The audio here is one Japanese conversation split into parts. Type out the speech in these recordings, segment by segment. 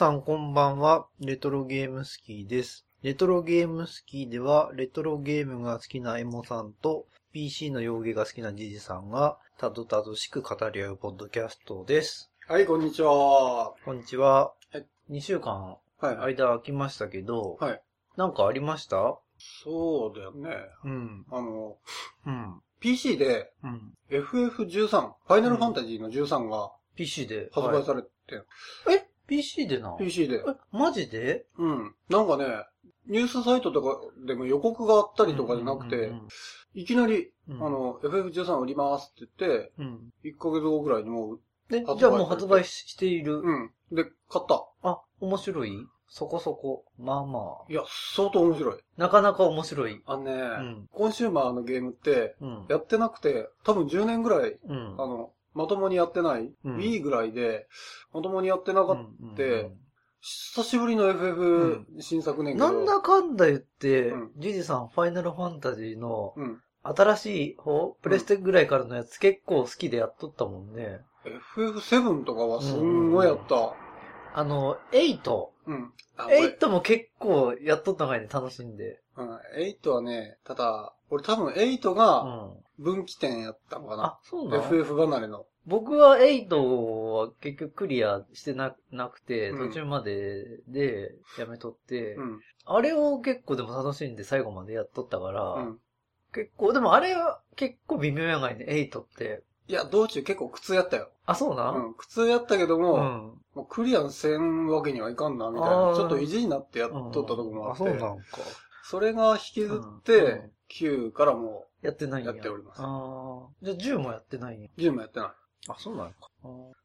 皆さんこんばんは、レトロゲームスキーです。レトロゲームスキーでは、レトロゲームが好きなエモさんと、PC の洋芸が好きなジジさんが、たどたどしく語り合うポッドキャストです。はい、こんにちは。こんにちは。はい2週間、はい。間空きましたけど、はい。なんかありました？そうだよね。うん。あの、うん。PC でうん。FF13、ファイナルファンタジーの13が PC で。発売されれて、え？?PC でな PC で。え、マジで？うん。なんかね、ニュースサイトとかでも予告があったりとかじゃなくてうん、いきなり、うんあの、FF13 売りますって言って、うん。1ヶ月後ぐらいにもう、で発売、じゃあもう発売ししている。うん。で、買った。あ、面白い？そこそこ。まあまあ。いや、相当面白い。なかなか面白い。あのね、んコンシューマーのゲームって、うん。やってなくて、多分10年ぐらいうん。あの、まともにやってない、うん Wii ぐらいで、まともにやってなかった。うんて久しぶりの FF 新作ねんけど。なんだかんだ言ってうん、ジジさん、ファイナルファンタジーのうん。新しい方、プレステぐらいからのやつ結構好きでやっとったもんね。FF7 とかはすんごいやった。あの、8。うん。あ俺8も結構やっとったがいね、楽しんで。うん。8はね、ただ、俺多分8うがん。分岐点やったのかな。あ、そうなの？FF 離れの。僕は8は結局クリアしてななくて、うん途中まででやめとって、うん。あれを結構でも楽しんで最後までやっとったから、うん。結構、でもあれは結構微妙やがいね、8って。いや、道中結構苦痛やったよ。あ、そうなうん。苦痛やったけどうも、うクリアせんわけにはいかんな、みたいな。ちょっと意地になってやっとったとこもああ、って。そうなんか。それが引きずっうんて、9からもやってないんや。やっておりますああ。じゃあ10もやってないんや。う10もやってない。あ、そうなのか。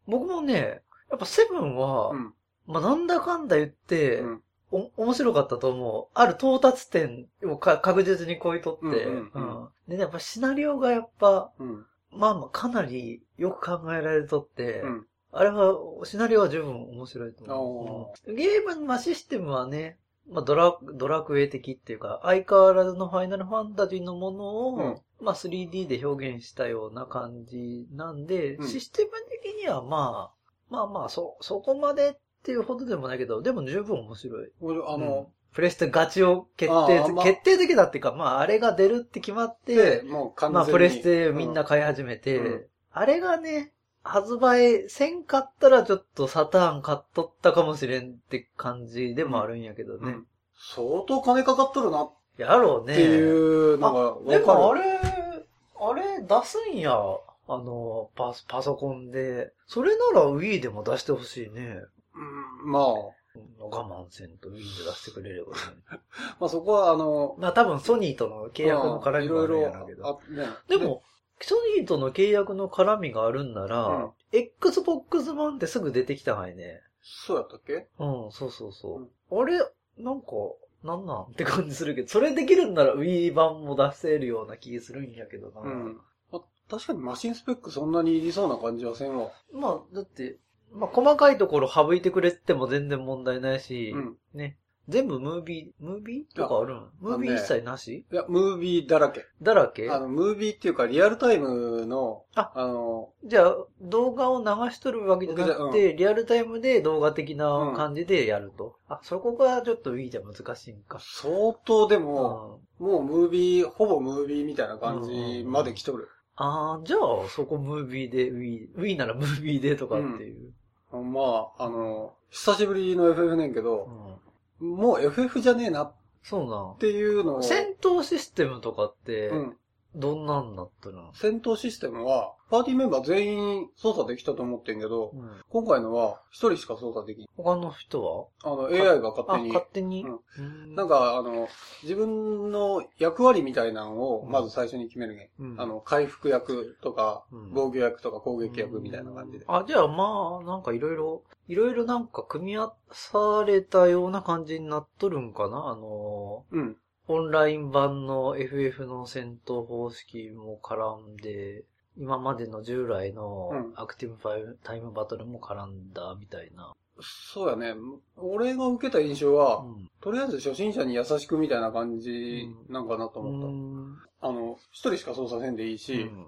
僕もね、やっぱセブンは、うん。まあなんだかんだ言って、うん。お、面白かったと思う。ある到達点をか確実に超えとって、うんうんうんでね、やっぱシナリオがやっぱ、うん。まあまあかなりよく考えられとって、うん。あれは、シナリオは十分面白いと思おう。うんゲームのまあシステムはね、まあドラ、ドラクエ的っていうか、相変わらずのファイナルファンタジーのものを、うん。まあ 3D で表現したような感じなんで、うん。システム的にはまあ、まあまあ、そ、そこまでっていうほどでもないけど、でも十分面白い。俺、あうん。の、プレステガチを決定、まあ。決定的だっていうか、まああれが出るって決まって。まあプレステみんな買い始めて、うん。あれがね、発売せんかったらちょっとサターン買っとったかもしれんって感じでもあるんやけどね。うん、うん相当金かかっとるなっやろうね。ていうのがわかる。でもあれ、あれ出すんや。あの、パス、パソコンで。それなら Wii でも出してほしいね。うん、まあ、我慢せんと Wii で出してくれればね。まあそこはあの、まあ多分ソニーとの契約の絡みもあるんやろうけど。ね。でも、ソニーとの契約の絡みがあるんなら、うん Xbox 版ってすぐ出てきたがいね。そうやったっけ？うん、そうそうそう。あれ、なんか、なんなん？って感じするけど、それできるんなら Wii 版も出せるような気するんやけどな。うん。まあ確かにマシンスペックそんなにいりそうな感じはせんわ。まあ、だって、まあ、細かいところ省いてくれても全然問題ないし、うん。ね。全部ムービー、ムービーとかあるんムービー一切なし、いや、ムービーだらけ。だらけ？あの、ムービーっていうか、リアルタイムの、ああの、じゃあ、動画を流しとるわけじゃなくて、リアルタイムで動画的な感じでやると？あ、そこがちょっと Wii じゃ難しいんか。相当でうも、んもうムービー、ほぼムービーみたいな感じまで来とる。ああ、じゃあ、そこムービーで、Wii、Wii ならムービーでとかっていう。まあ、あの、久しぶりの FF ねんけうど、んもう FF じゃねえなっそうなん。ていうのを、戦闘システムとかってう、ん。どんなんなったの、戦闘システムは、パーティーメンバー全員操作できたと思ってんけど、うん今回のは一人しか操作できん。他の人あの、AI が勝はあ、手に。勝手に？うんうんなんか、あの、自分の役割みたいなのを、まず最初に決めるね。うんあの、回復役とかうん、防御役とか攻撃役みたいな感じで。あ、じゃあまあ、なんかいろいろ、いろいろなんか組み合わされたような感じになっとるんかな？あの、うん。オンライン版の FF の戦闘方式も絡んで、今までの従来のうんアクティブファイルタイムバトルも絡んだみたいな。そうやね。俺が受けた印象は、うんとりあえず初心者に優しくみたいな感じなんかなと思った。うんあの、一人しか操作せんでいいし、うん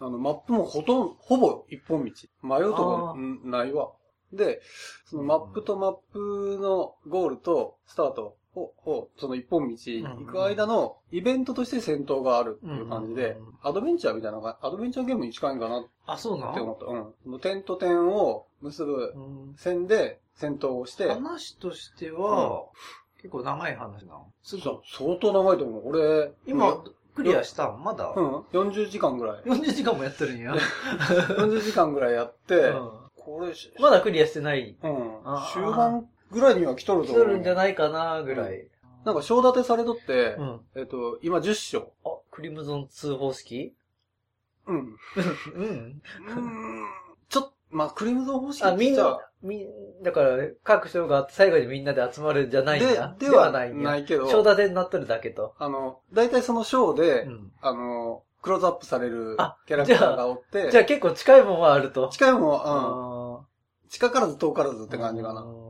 あの、マップもほとんど、ほぼ一本道。迷うとこないわ。で、そのマップとマップのゴールとスタートその一本道行く間のイベントとして戦闘があるっていう感じでアドベンチャーみたいなのが、アドベンチャーゲームに近いんかなっあ、そうなて思った。うん。点と点を結ぶうん線で戦闘をして、話としては、結構長い話なの？そう相当長いと思う。俺、今、クリアしたん？まだ、うん、40時間ぐらい。40時間もやってるんや。40時間ぐらいやって、うんこれ、しまだクリアしてない。うん。終盤ぐらいには来とる来と思う。とるんじゃないかな、ぐらい。なんか、章立てされとって、うん。えっと、今10章。あ、クリムゾン2方式？うん。うん。ちょっと、まあ、クリムゾン方式あ、みんじゃな、みん、だから、各章があって最後にみんなで集まるんじゃないんだ。で、ではないんや。ないけど、章立てになっとるだけと。あの、大体その章で、うん。あの、クローズアップされるあキャラクターがおって、じゃあ結構近いもんはあると。近いもん、うん、あ近からず遠からずって感じかな。ううん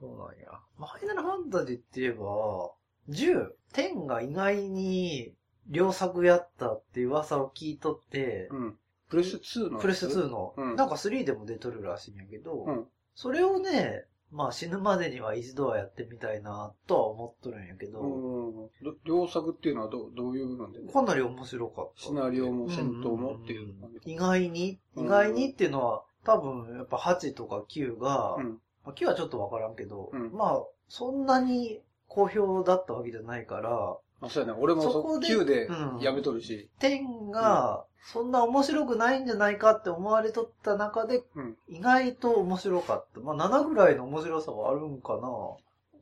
そうなんや。ファイナルファンタジーって言えば、10、10が意外に良作やったって噂を聞いとって、うん。プレステ2のプレステ2の、うんなんか3でも出とるらしいんやけど、うんそれをね、まあ死ぬまでには一度はやってみたいなとは思っとるんやけど、う両作っていうのはどうどういう部分で？かなり面白かった。シナリオも戦闘もっていう。意外に、うん意外に？っていうのは、多分やっぱ8とか9が、うん。まあ9はちょっとわからんけど、うんまあ、そんなに好評だったわけじゃないから、あ、そうやね。俺もそそこで9でうんやめとるし。10が、そんな面白くないんじゃないかって思われとった中で、うん意外と面白かった。まあ7ぐらいの面白さはあるんかな。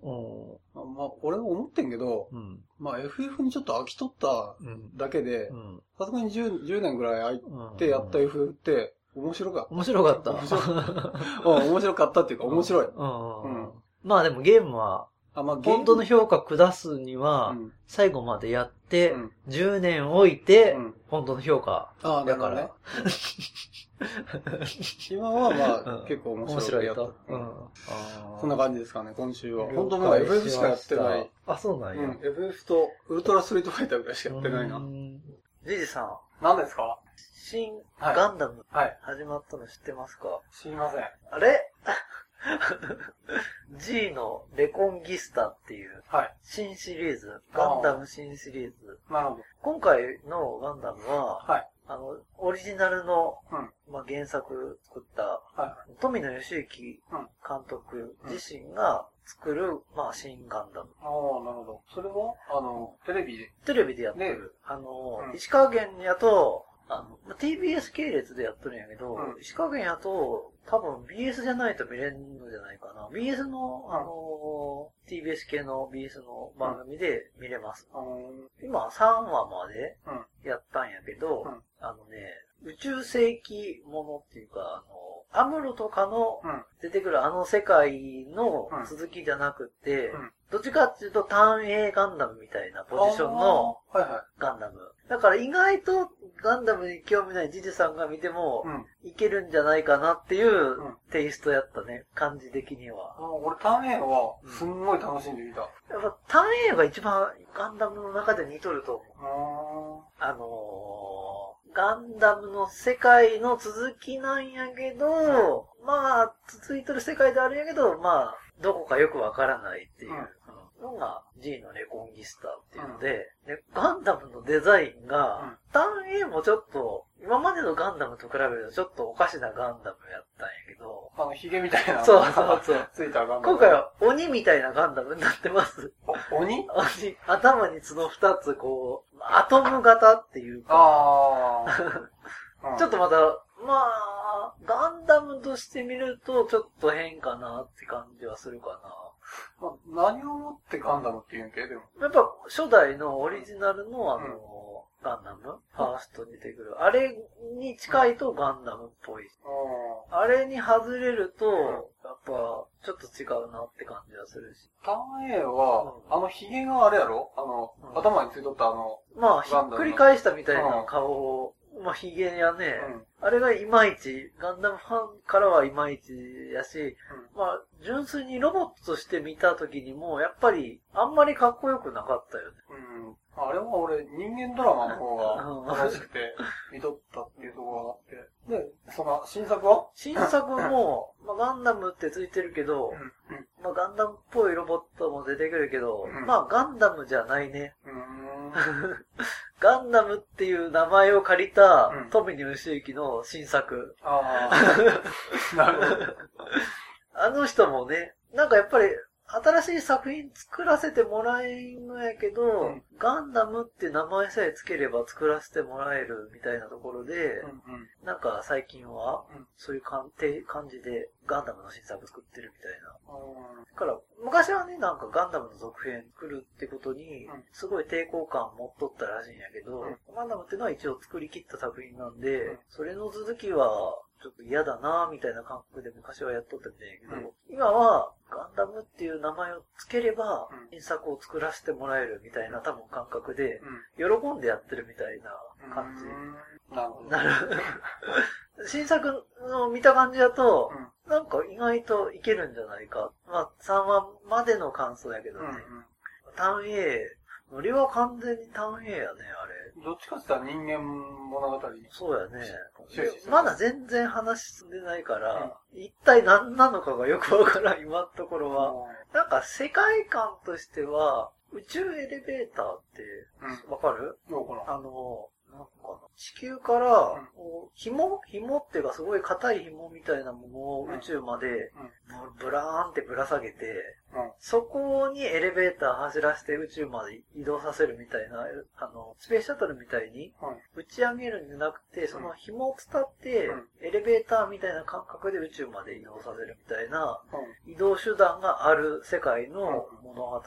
まあ、まあ、俺も思ってんけど、うん。うん。まあ FF にちょっと飽きとったうん。だけでう、ん。さすがに 10, 10年ぐらい空いうんてやった FF って面白かっ面白かった。面白た。うん、面白かったっていうか面白い。うん。うんまあでもゲームは、あ、まあ本当の評価下すには、うん最後までやって、うん10年置いて、うん本当の評価。ああ、だからね。今はまあ、うん結構面面白いやと。うんそんな感じですかね、今週は。本当もう FF しかやってない。。あ、そうなんや。うん、FF とウルトラストリートファイターぐらいしかやってないなう。んジジさん、何ですか？新はいガンダムはい。始まったの知ってますか？知りません。あれ ?G のレコンギスタっていうはい。新シリーズ、ガンダム新シリーズ。なるほど。今回のガンダムは、はい。あの、オリジナルの、うんまあ、原作作った、は富野義行うん監督自身が作る、まあ、新ガンダム。ああ、なるほど。それは、あの、テレビで？テレビでやってる。ねあの、うん石川県やと、あの、まあ TBS 系列でやってるんやけど、うん石川県やと、多分 BS じゃないと見れんのじゃないかな。BS の、あの、TBS 系の BS の番組で見れます。あの今3話までうんやったんやけど、うんあのね、宇宙世紀ものっていうか、あの、アムロとかのうん。出てくるあの世界のうん続きじゃなくて、うんどっちかっていうと単影ガンダムみたいなポジションのあー。はいはガンダム。だから意外とガンダムに興味ないジジさんが見てもい。けるんじゃないかなっていうんテイストやったね、感じ的には俺、ターン A は、すんごい楽しんで見た。やっぱ単影が一番ガンダムの中で似とると思う。ああのー、ガンダムの世界の続きなんやけど、まあ、続いてる世界であるんやけど、まあ、どこかよくわからないっていうのが G のレコンギスタっていうので、でガンダムのデザインが、ターン A もちょっと、今までのガンダムと比べるとちょっっとおかしなガンダムやったんやけど、あの、ヒゲみたいな。そうそうそう。ついたガンダム。今回は鬼みたいなガンダムになってます。お、鬼？鬼頭に角二つこう、アトム型っていうか、ああ。ちょっとまた、まあ、ガンダムとして見るとちょっと変かなって感じはするかまあ、何をもってガンダムって言うんけ？でも。な。やっぱ初代のオリジナルのあの、うんガンダム？ファーストに出てくる。あれに近いとガンダムっぽい。ああれに外れると、やっぱちょっと違うなって感じはするし。ターン A は、うんあのヒゲがあれやろ？あの、うん頭についとったあの、まあ、ひっくり返したみたいな顔を、まあ、髭やね、うんああれがいまいち、ガンダムファンからはいまいちやし、まあ、純粋にロボットとして見た時にも、やっぱり、あんまりかっこよくなかったよね。うん。あれは俺、人間ドラマの方が楽しくて、見とったっていうところがあって。で、その、新作は？新作も、まあ、ガンダムってついてるけど、うん。まあ、ガンダムっぽいロボットも出てくるけど、うんまあ、ガンダムじゃないね。うん。ガンダムっていう名前を借りたうん、富野義行の新作。ああ。なるほど。あの人もね、なんかやっぱり、新しい作品作らせてもらえんのやけど、うん。ガンダムって名前さえつければ作らせてもらえるみたいなところで、うんうん。なんか最近はうん、そういう感て感じでガンダムの新作作ってるみたいな。うんだから、昔はね、なんかガンダムの続編来るってことにうん、すごい抵抗感持っとったらしいんやけど、うん。ガンダムっていうのは一応作り切った作品なんで、うん。それの続きは、ちょっと嫌だなみたいな感覚で昔はやっとったみたいやけど、うん今は、ガンダムっていう名前をつければうん、新作を作らせてもらえるみたいな多分感覚で、うん。喜んでやってるみたいな感じ。うんなるほど。なる。新作の見た感じだと、うんなんか意外といけるんじゃないか。まあ、3話までの感想やけどね。うんうん。ターン A、ノリは完全にターン A やね、あれ。どっちかって言ったら人間物語に。そうやねまだ全然話進んでないから、一体何なのかがよくわからん、今のところは。なんか世界観としては、宇宙エレベーターって、うん。わかる？どうあの、地球から、紐紐っていうかすごい硬い紐みたいなものを宇宙までブブラーンってぶら下げて、うん。そこにエレベーター走らせて宇宙まで移動させるみたいな、あの、スペースシャトルみたいにはい。打ち上げるんじゃなくて、その紐を伝ってうん、エレベーターみたいな感覚で宇宙まで移動させるみたいなうん。移動手段がある世界の物語っ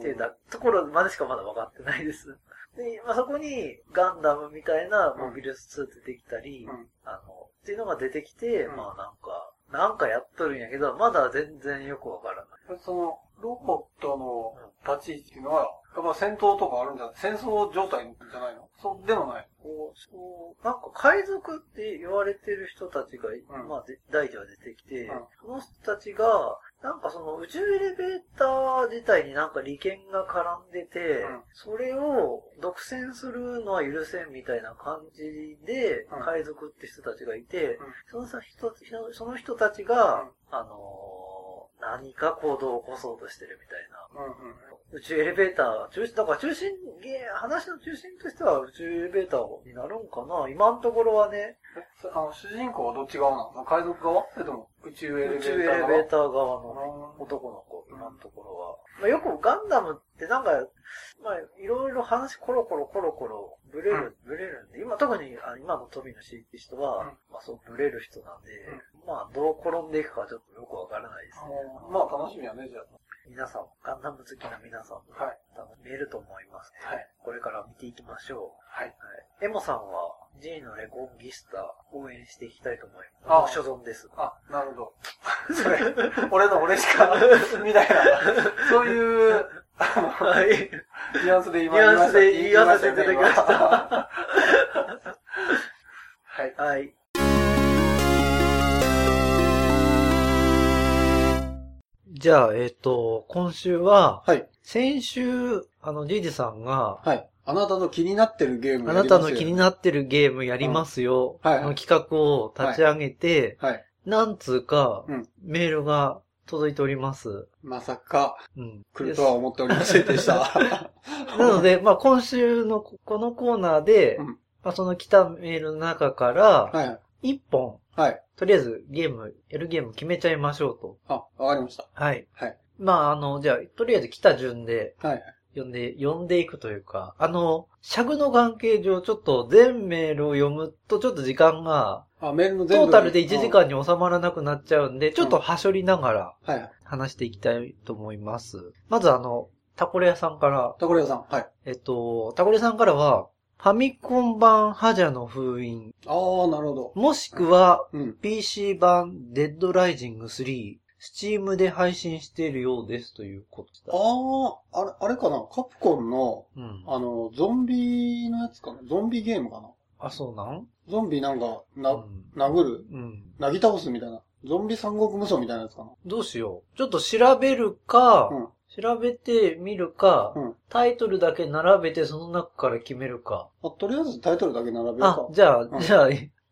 ていうだところまでしかまだ分かってないです。で、まあ、そこにガンダムみたいなモビルスーツ出てきたり、うん。あの、っていうのが出てきて、うんまあなんか、なんかやっとるんやけど、まだ全然よくわからない。その、ロボットの立ち位置っていうのは、やっぱ戦闘とかあるんじゃない？戦争状態じゃないの？そうでもない。こう、そう、なんか海賊って言われてる人たちが、んまあで、大では出てきて、うんその人たちが、なんかその宇宙エレベーター自体になんか利権が絡んでて、うんそれを独占するのは許せんみたいな感じで、うん海賊って人たちがいて、うんそのさ人その人たちが、うんあのー何か行動を起こそうとしてるみたいな。うんうん。宇宙エレベーター、中心、だから中心、話の中心としては宇宙エレベーターになるんかな？今のところはね、あの、主人公はどっち側？なの海賊側それとも宇宙エレベーター宇宙エレ側ベーター側のうん男の子、今のところは。まあ、よくガンダムってなんか、まあ、いろいろ話コロコロコロコロブレる、ブレるんで、今特にあ今の富野氏って人は、うん。まあそうブレる人なんで、まあどう転んでいくかちょっとよくわからないですね。あまあ楽しみやね、じゃ皆さん、ガンダム好きな皆さんも、あ。はい。多分見えると思います、ね。はい。これから見ていきましょう。はい。はい。エモさんは G のレコンギスタ応援していきたいと思いあます。所存です。あ、なるほど。それ、俺の俺しか、みたいな、そういう、はい。ニュアンスで今ニュアンスで言い言わせていただきました今 はい。はい。じゃあ、えっ、と、今週は、はい。先週、あの、ジジさんが、はい。あなたの気になってるゲームあなたの気になってるゲームやりますよ、うんはいの企画を立ち上げて、はい。なんつうか、うんメールが届いております。まさか、うん。来るとは思っておりませんでした。なので、まあ今週のここのコーナーで、うんまあその来たメールの中から、はい。一本、はい。とりあえずゲーム、やるゲーム決めちゃいましょうと。あ、わかりました。はい。はい。まああの、じゃあ、とりあえず来た順で、はい。読んで、読んでいくというか、あの、尺の関係上、ちょっと全メールを読むと、ちょっと時間が、あ、メールの全部。トータルで1時間に収まらなくなっちゃうんで、ちょっとはしょりながらうん。はい。話していきたいと思います。まずあの、タコレ屋さんから、タコレ屋さん。はい。えっと、タコレさんからは、ファミコン版ハジャの封印、ああ、なるほど。もしくはうん。PC 版デッドライジング3、スチームで配信しているようですということだ。ああ、あれ、あれかな？カプコンの、うん。あの、ゾンビのやつかな？ゾンビゲームかな？あ、そうなん？ゾンビなんか、な、うん殴る？うん。なぎ倒すみたいな？ゾンビ三国無双みたいなやつかな？どうしよう。ちょっと調べるか、うん調べてみるか、うんタイトルだけ並べてその中から決めるか。あとりあえずタイトルだけ並べようあか、。じゃあ、うんじゃあ、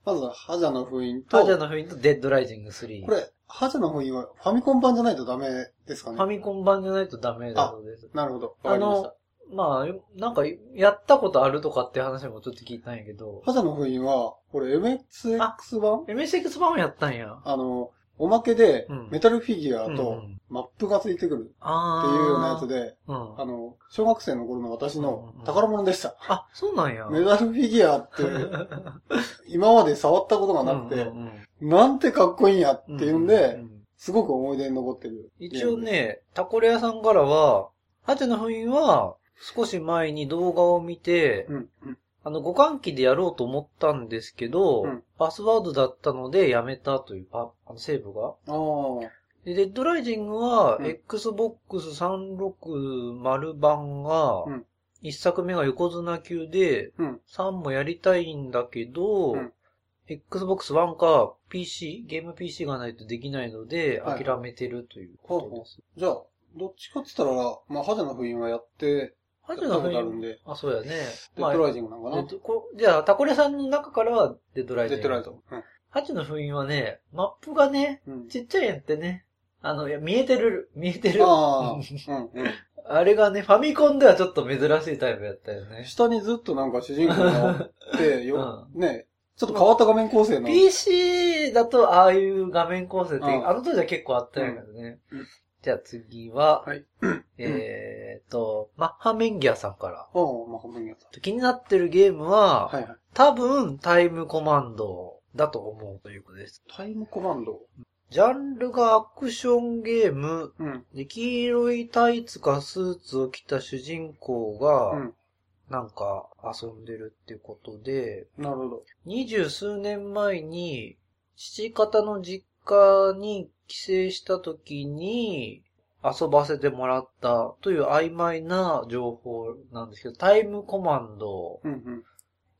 まずは、ハジャの封印と、パジャのフインとデッドライジング3。これ、ハジャの封印はファミコン版じゃないとダメですかねファミコン版じゃないとダメだそうです。なるほど。わかりました。まあ、なんか、やったことあるとかって話もちょっと聞いたんやけど、ハジャの封印は、これ MXX 版 MSX 版をやったんや。あの、おまけでうん、メタルフィギュアとマップがついてくる。っていうようなやつで、うん。あの、小学生の頃の私の宝物でした。あ、そうなんや。メタルフィギュアって、今まで触ったことがなくて、うんうんなんてかっこいいんやってうんいうんうで、んすごく思い出に残ってる。一応。ね、タコレアさんからは、ハチの封印は、少し前に動画を見て、うん、うん。あの、互換機でやろうと思ったんですけど、うん。パスワードだったのでやめたというパ、あの、セーブが。ああ、で、デッドライジングは、うん。Xbox 360版がうん、一作目が横綱級で、うん。3もやりたいんだけど、うん。Xbox One か PC、ゲーム PC がないとできないので、はい。諦めてるということです。じゃあ、どっちかって言ったら、まあ、覇邪の封印はやって、ハジのあるんであ、そうやね。デッドライジングなのかな、まあじゃあ、タコレさんの中からはデッドライジング。デッドライト。うん。ハチの封印はね、マップがね、うん。ちっちゃいやんってね。あの、いや、見えてる、見えてる。ああ、う んうん、うん。あれがね、ファミコンではちょっと珍しいタイプやったよね。下にずっとなんか主人公がおって、よ、うね、ちょっと変わった画面構成の。PC だとああいう画面構成って、うんあの当時は結構あったんやけどね。うんうんじゃあ次は、はい。えーと、マッハメンギアさんから。おうまあ、半分やった。気になってるゲームは、はいはい。多分タイムコマンドだと思うということです。タイムコマンド？ジャンルがアクションゲーム、うん。で、黄色いタイツかスーツを着た主人公が、うん。なんか遊んでるっていうことで、なるほど。二十数年前に、父方の実家に帰省した時に遊ばせてもらったという曖昧な情報なんですけど、タイムコマンドうんうん。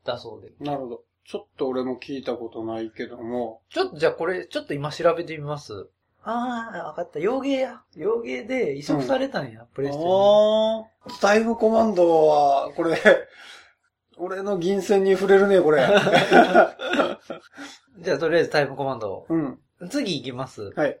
だそうで。なるほど。ちょっと俺も聞いたことないけども。ちょっとじゃあこれ、ちょっと今調べてみます。ああ、わかった。洋芸や。洋芸で移植されたんや、プレステに。ああ。タイムコマンドは、これ、俺の銀線に触れるね、これ。じゃあとりあえずタイムコマンド。うん。次行きます。はい。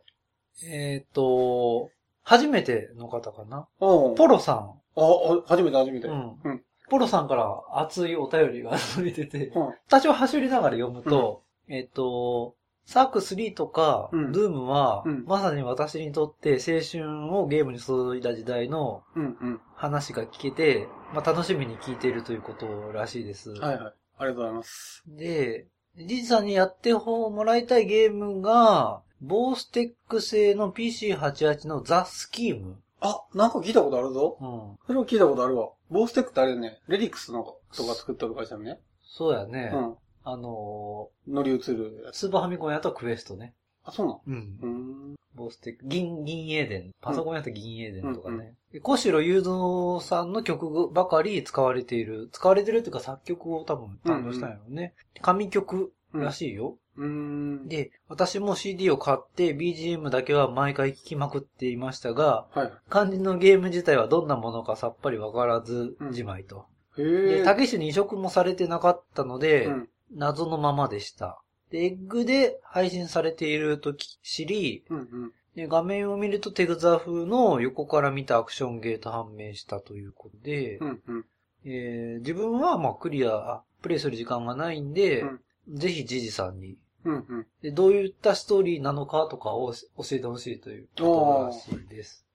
えっ、と、初めての方かな？ポロさん。あ、あ初めて初めて。ううん。ん。うん。ポロさんから熱いお便りが届いてて、うん。多少走りながら読むと、えっ、と、サーク3とか、うんドゥームは、うんまさに私にとって青春をゲームに注いだ時代のうん。うん。話が聞けて、まあ、楽しみに聞いているということらしいです。はいはい。ありがとうございます。で、ジジさんにやってもらいたいゲームが、ボーステック製の PC88 のザ・スキーム。あ、なんか聞いたことあるぞ。うん。それは聞いたことあるわ。ボーステックってあれね、レリックスのとか作った会社ね。そうやね。うん。あの乗り移るやー、つ。スーパーファミコンやったクエストね。あ、そうなの？うんう。ーん。ボーステック、銀、銀英伝。パソコンやった銀英伝とかうんうね。で小城雄三さんの曲ばかり使われている。使われてるっていうか作曲を多分担当したんやろね。神曲らしいよ。うーん。で、私も CD を買って BGM だけは毎回聴きまくっていましたが、はい。肝心のゲーム自体はどんなものかさっぱりわからずじまいと。へで、え。たけしに移植もされてなかったので、うん。謎のままでした。で、エッグで配信されているとき知り、うんうん。で画面を見るとテグザ風の横から見たアクションゲーと判明したということで、うんうん。えー自分はまあクリア、あプレイする時間がないんで、うんぜひジジさんにうんうん。で、どういったストーリーなのかとかを教えてほしいということらしいです。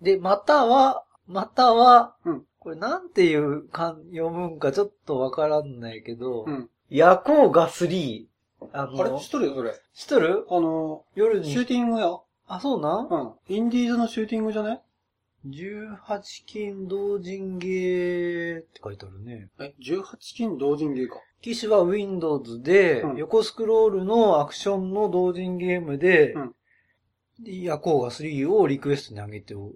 で、または、または、うんこれなんていうか読むんかちょっとわからんないけど、うん。夜行が3。ああれの、知っとるよ、それ。知っとる？あの、夜シューに。ティングや。あ、そうなん？うん。インディーズのシューティングじゃね ?18 金同人ゲーって書いてあるね。え、18金同人ゲーか。機種は Windows で、うん横スクロールのアクションの同人ゲームで、うんで夜行が3をリクエストに上げてお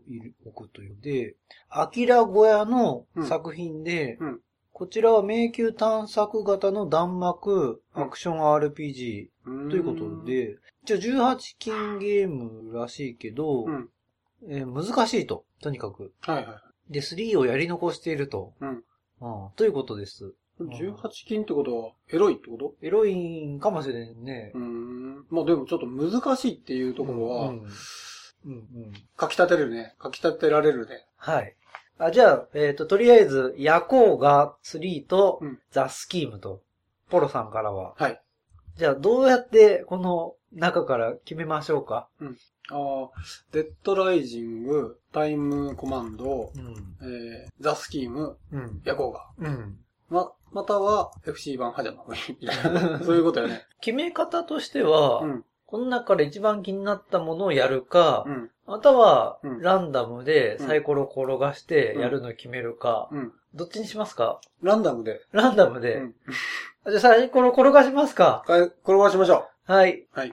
くというので、アキラ小屋の作品で、うんこちらは迷宮探索型の弾幕アクション RPG うんということ、で、一応18金ゲームらしいけど、うん。えー難しいと、とにかく。はいはい。で、3をやり残していると。うん。うん、ということです。18金ってことは、エロいってこと？エロいんかもしれんね。うーん。まあでもちょっと難しいっていうところは、うん。うん、うん。書き立てるね。書き立てられるね。はい。あ、じゃあ、えっ、と、とりあえず、夜行が3とうん、ザ・スキームと、ポロさんからは。はい。じゃあ、どうやって、この中から決めましょうか？ああ、デッドライジング、タイムコマンド、うん。えー、ザスキーム、うん。ヤコウガ。うん。ま、または FC 版ハジャの方がいい。そういうことやね。決め方としては、うん。この中から一番気になったものをやるか、うん。またはうん、ランダムでうんサイコロ転がしてやるのを決めるか、うん。どっちにしますか？ランダムで。ランダムで。うん。あじゃあサイコロ転がしますか？かえ転がしましょはい。はい。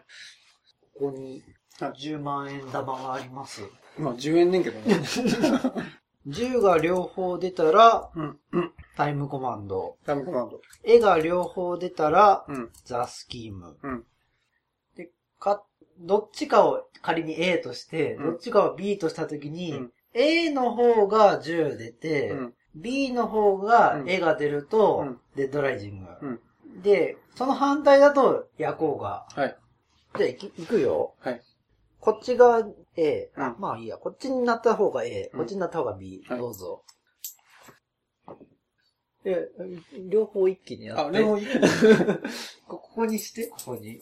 ここにはい10万円玉があります。う。まあ、10円ねんけどね。10が両方出たら、うん。うん。タイムコマンド。タイムコマンド。絵が両方出たら、うん。ザ・スキーム。うん。で、か、どっちかを仮に A として、うんどっちかを B としたときに、うん A の方が10出て、うん。B の方がうん絵が出ると、うんデッドライジング。うん。で、その反対だと夜行が。はい。じゃあいき、いくよ。はい。こっちが A。うんあ、まあいいや。こっちになった方が A。うんこっちになった方が B。はいどうぞ。で、両方一気にやって。あ、でもいい。こここにして、ここに。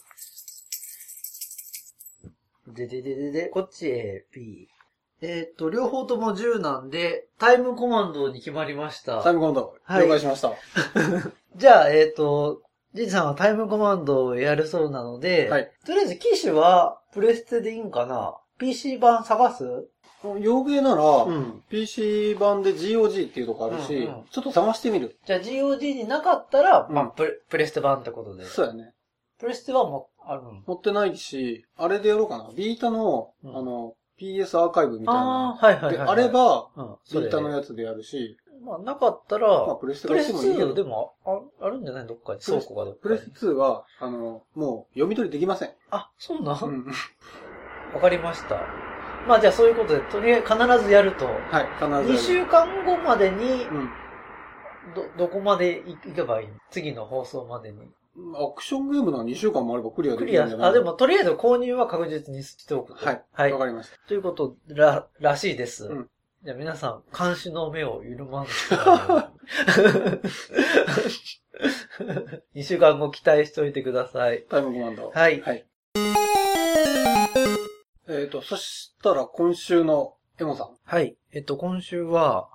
ででででで、こっち A、B。えーっと、両方とも10なんで、タイムコマンドに決まりました。タイムコマンド。はい了解しました。じゃあ、えーっと、ジンさんはタイムコマンドをやるそうなので、はいとりあえず機種はプレステでいいんかな ?PC 版探す？洋芸なら、ん。PC 版で GOG っていうとこあるし、うんうんちょっと探してみる。じゃあ GOG になかったら、まあうんプレ、プレステ版ってことで。そうやね。プレステはもう、あるの？持ってないし、あれでやろうかな。ビータの、うんあの、PS アーカイブみたいあな。あ、はいはいはい、で、はい。あれば、うん、ビータのややつでやるし、まあ、なかったら、まあ、プレステプレスがしてもいいけ2でど、もああるんじゃない？どっかに。倉庫がどっかに。プレス2は、あの、もう読み取りできません。あ、そうなん？わ、うん。かりました。まあじゃあそういうことで、とりあえず必ずやると。はい、必ずやる。2週間後までに、うん。ど、どこまで行けばいい次の放送までに。アクションゲームなら2週間もあればクリアでクリアきるんじゃないあ、でも、とりあえず購入は確実にしておくと。はい。はいわ。かりました。ということら、らしいです。うんじゃあ皆さん、監視の目を緩まんで2 週間後期待しておいてください。タイムコマンド。はい。はい。えっ、と、そしたら今週のエモさん。はい。えっと、今週は、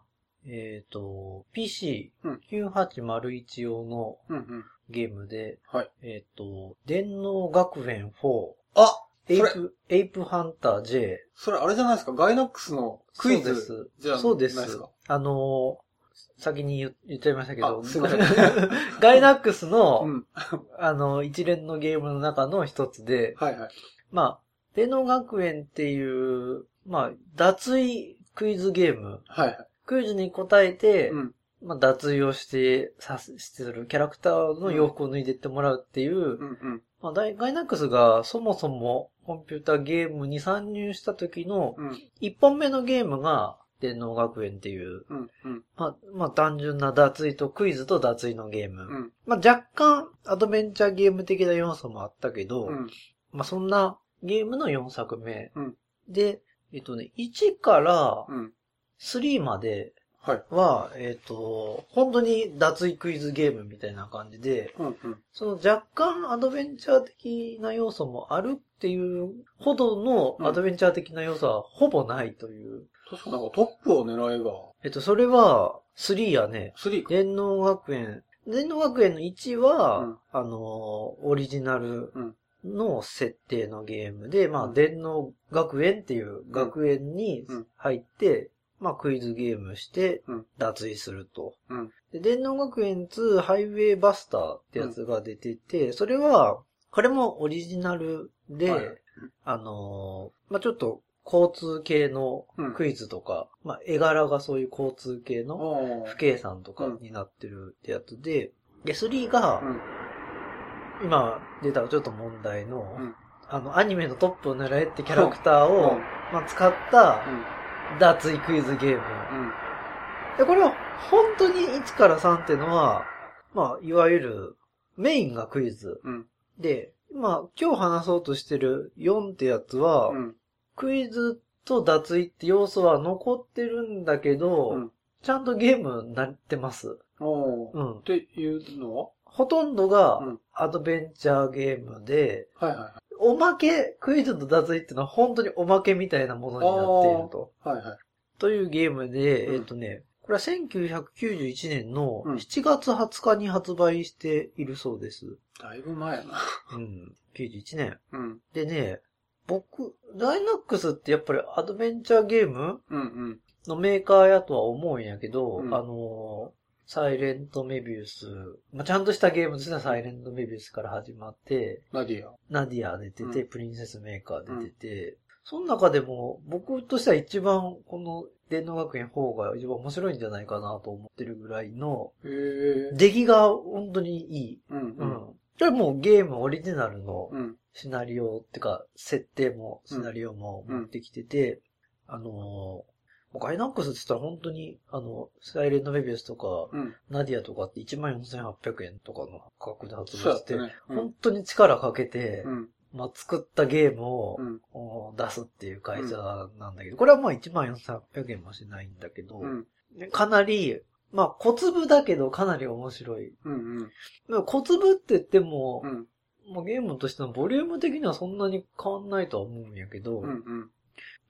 えっと、PC9801 用のうんうん。ゲームで、はい。えっと、電脳学園4、あそれ、エイプ、エイプハンター J。それあれじゃないですか？ガイナックスのクイズそうです。じゃそうでないですか。あのー先に言言っちゃいましたけど、あすいません ガイナックスの、うん。あの、一連のゲームの中の一つで、はいはい。まあ、電脳学園っていう、まあ、脱衣クイズゲーム。はいはい。クイズに答えて、うん。まあ、脱衣をして、さす、してるキャラクターの洋服を脱いでってもらうっていう、うんうん。まあ、ガイナックスがそもそもコンピューターゲームに参入した時のうん。一本目のゲームが電脳学園っていう、うん。うん。まあ、まあ単純な脱衣とクイズと脱衣のゲーム。うん。まあ若干アドベンチャーゲーム的な要素もあったけど、うん。まあそんなゲームの4作目。うんで、えっとね、1からうん。3まではい。は、えっと、本当に脱衣クイズゲームみたいな感じで、うん。うん。その若干アドベンチャー的な要素もあるっていうほどのアドベンチャー的な要素はほぼないという。確かなんかトップを狙えば、えっと、それは3やね。3か。電脳学園。電脳学園の1は、うんあの、オリジナルうんの設定のゲームで、まあ、うん電脳学園っていう学園にうん入って、まあ、クイズゲームしてうん、脱衣すると。うん。で、電脳学園2ハイウェイバスターってやつが出てて、それは、これもオリジナルで、はいあのーまあ、ちょっと交通系のうんクイズとか、まあ、絵柄がそういう交通系の不計算とかになってるってやつで、で、3がう、ん。今出たちょっと問題の、うんあの、アニメのトップを狙えってキャラクターうんを、まあ、使ったうん。脱衣クイズゲーム。うん。で、これは本当に1から3っていうのは、まあ、いわゆるメインがクイズ。うん。で、まあ、今日話そうとしてる4ってやつは、うん。クイズと脱衣って要素は残ってるんだけど、うんちゃんとゲームになってます。おー。うんっ。ていうのは？ほとんどがうんアドベンチャーゲームで、はいはいはい。おまけ、クイズと脱衣っていうのは本当におまけみたいなものになっていると。はいはい。というゲームで、うんえっ、とね、これは1991年のうん7月20日に発売しているそうです。だいぶ前やな。うん。91年。うん。でね、僕、ダイナックスってやっぱりアドベンチャーゲームうんうん。のメーカーやとは思うんやけど、うんあのー、サイレントメビウス、まあ、ちゃんとしたゲームですね、サイレントメビウスから始まって、ナディア。ナディア出てて、うんプリンセスメーカー出てて、その中でも僕としては一番この電脳学園4が一番面白いんじゃないかなと思ってるぐらいの。出来が本当にいい。うんう。うんん。これもうゲームオリジナルのうん。シナリオってか、設定もシナリオも持ってきてて、あのーガイナックスって言ったら本当に、あの、サイレントメビウスとか、うん。ナディアとかって14,800円とかの価格で発売して、ね。うん本当に力かけて、うん。まあ、作ったゲームを、出すっていう会社なんだけど、これはまあ14,800円もしないんだけど、うん。かなり、まあ小粒だけどかなり面白い。うん。でも小粒って言っても、うん。もうゲームとしてのボリューム的にはそんなに変わんないとは思うんやけど、うん。うん。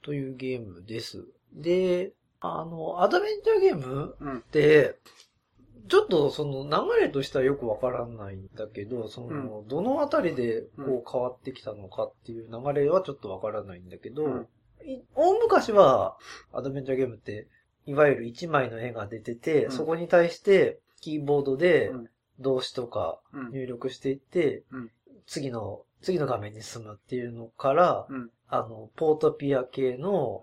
というゲームです。で、あの、アドベンチャーゲームうん。って、ちょっとその流れとしてはよくわからないんだけど、その、どのあたりでこう変わってきたのかっていう流れはちょっとわからないんだけど、うん。い大昔はアドベンチャーゲームって、いわゆる一枚の絵が出てて、うん。そこに対してキーボードでうん。動詞とかうん。入力していって、うん。次の、次の画面に進むっていうのから、うん。あの、ポートピア系の、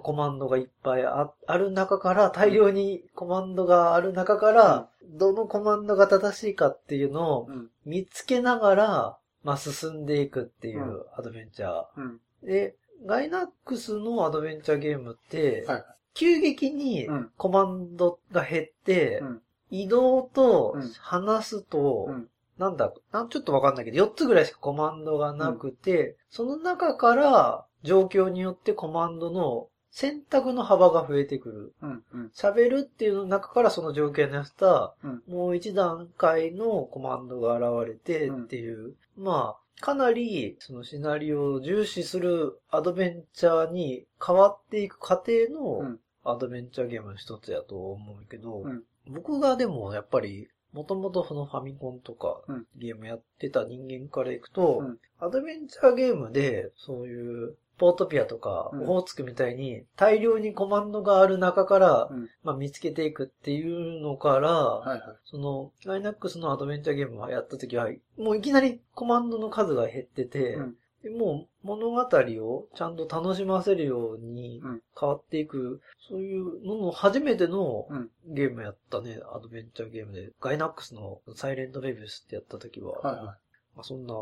コマンドがいっぱいあある中から、大量にコマンドがある中から、どのコマンドが正しいかっていうのをうん。見つけながら、まあ、進んでいくっていううアドベンチャー。うん。で、ガイナックスのアドベンチャーゲームって、はい。急激にうんコマンドが減って、うん移動とうん話すと、うん。なんだ、ちょっとわかんないけど、4つぐらいしかコマンドがなくて、その中から状況によってコマンドの選択の幅が増えてくる。うん。うん。喋るっていうの中からその状況に合わせた、うんもう一段階のコマンドが現れてっていう、まあ、かなりそのシナリオを重視するアドベンチャーに変わっていく過程うのんアドベンチャーゲームの一つやと思うけど、うん僕がでもやっぱり、もともとそのファミコンとかうんゲームやってた人間からいくと、うんアドベンチャーゲームでそういうポートピアとかうんオホーツクみたいに大量にコマンドがある中から、うんまあ、見つけていくっていうのから、はいはい。その、ガイナックスのアドベンチャーゲームをやった時は、もういきなりコマンドの数が減ってて、うんでもう物語をちゃんと楽しませるようにうん変わっていく、そういうのの初めてのうんゲームやったね、アドベンチャーゲームで。ガイナックスのサイレントベビウスってやった時は、はいはい。まあ、そんな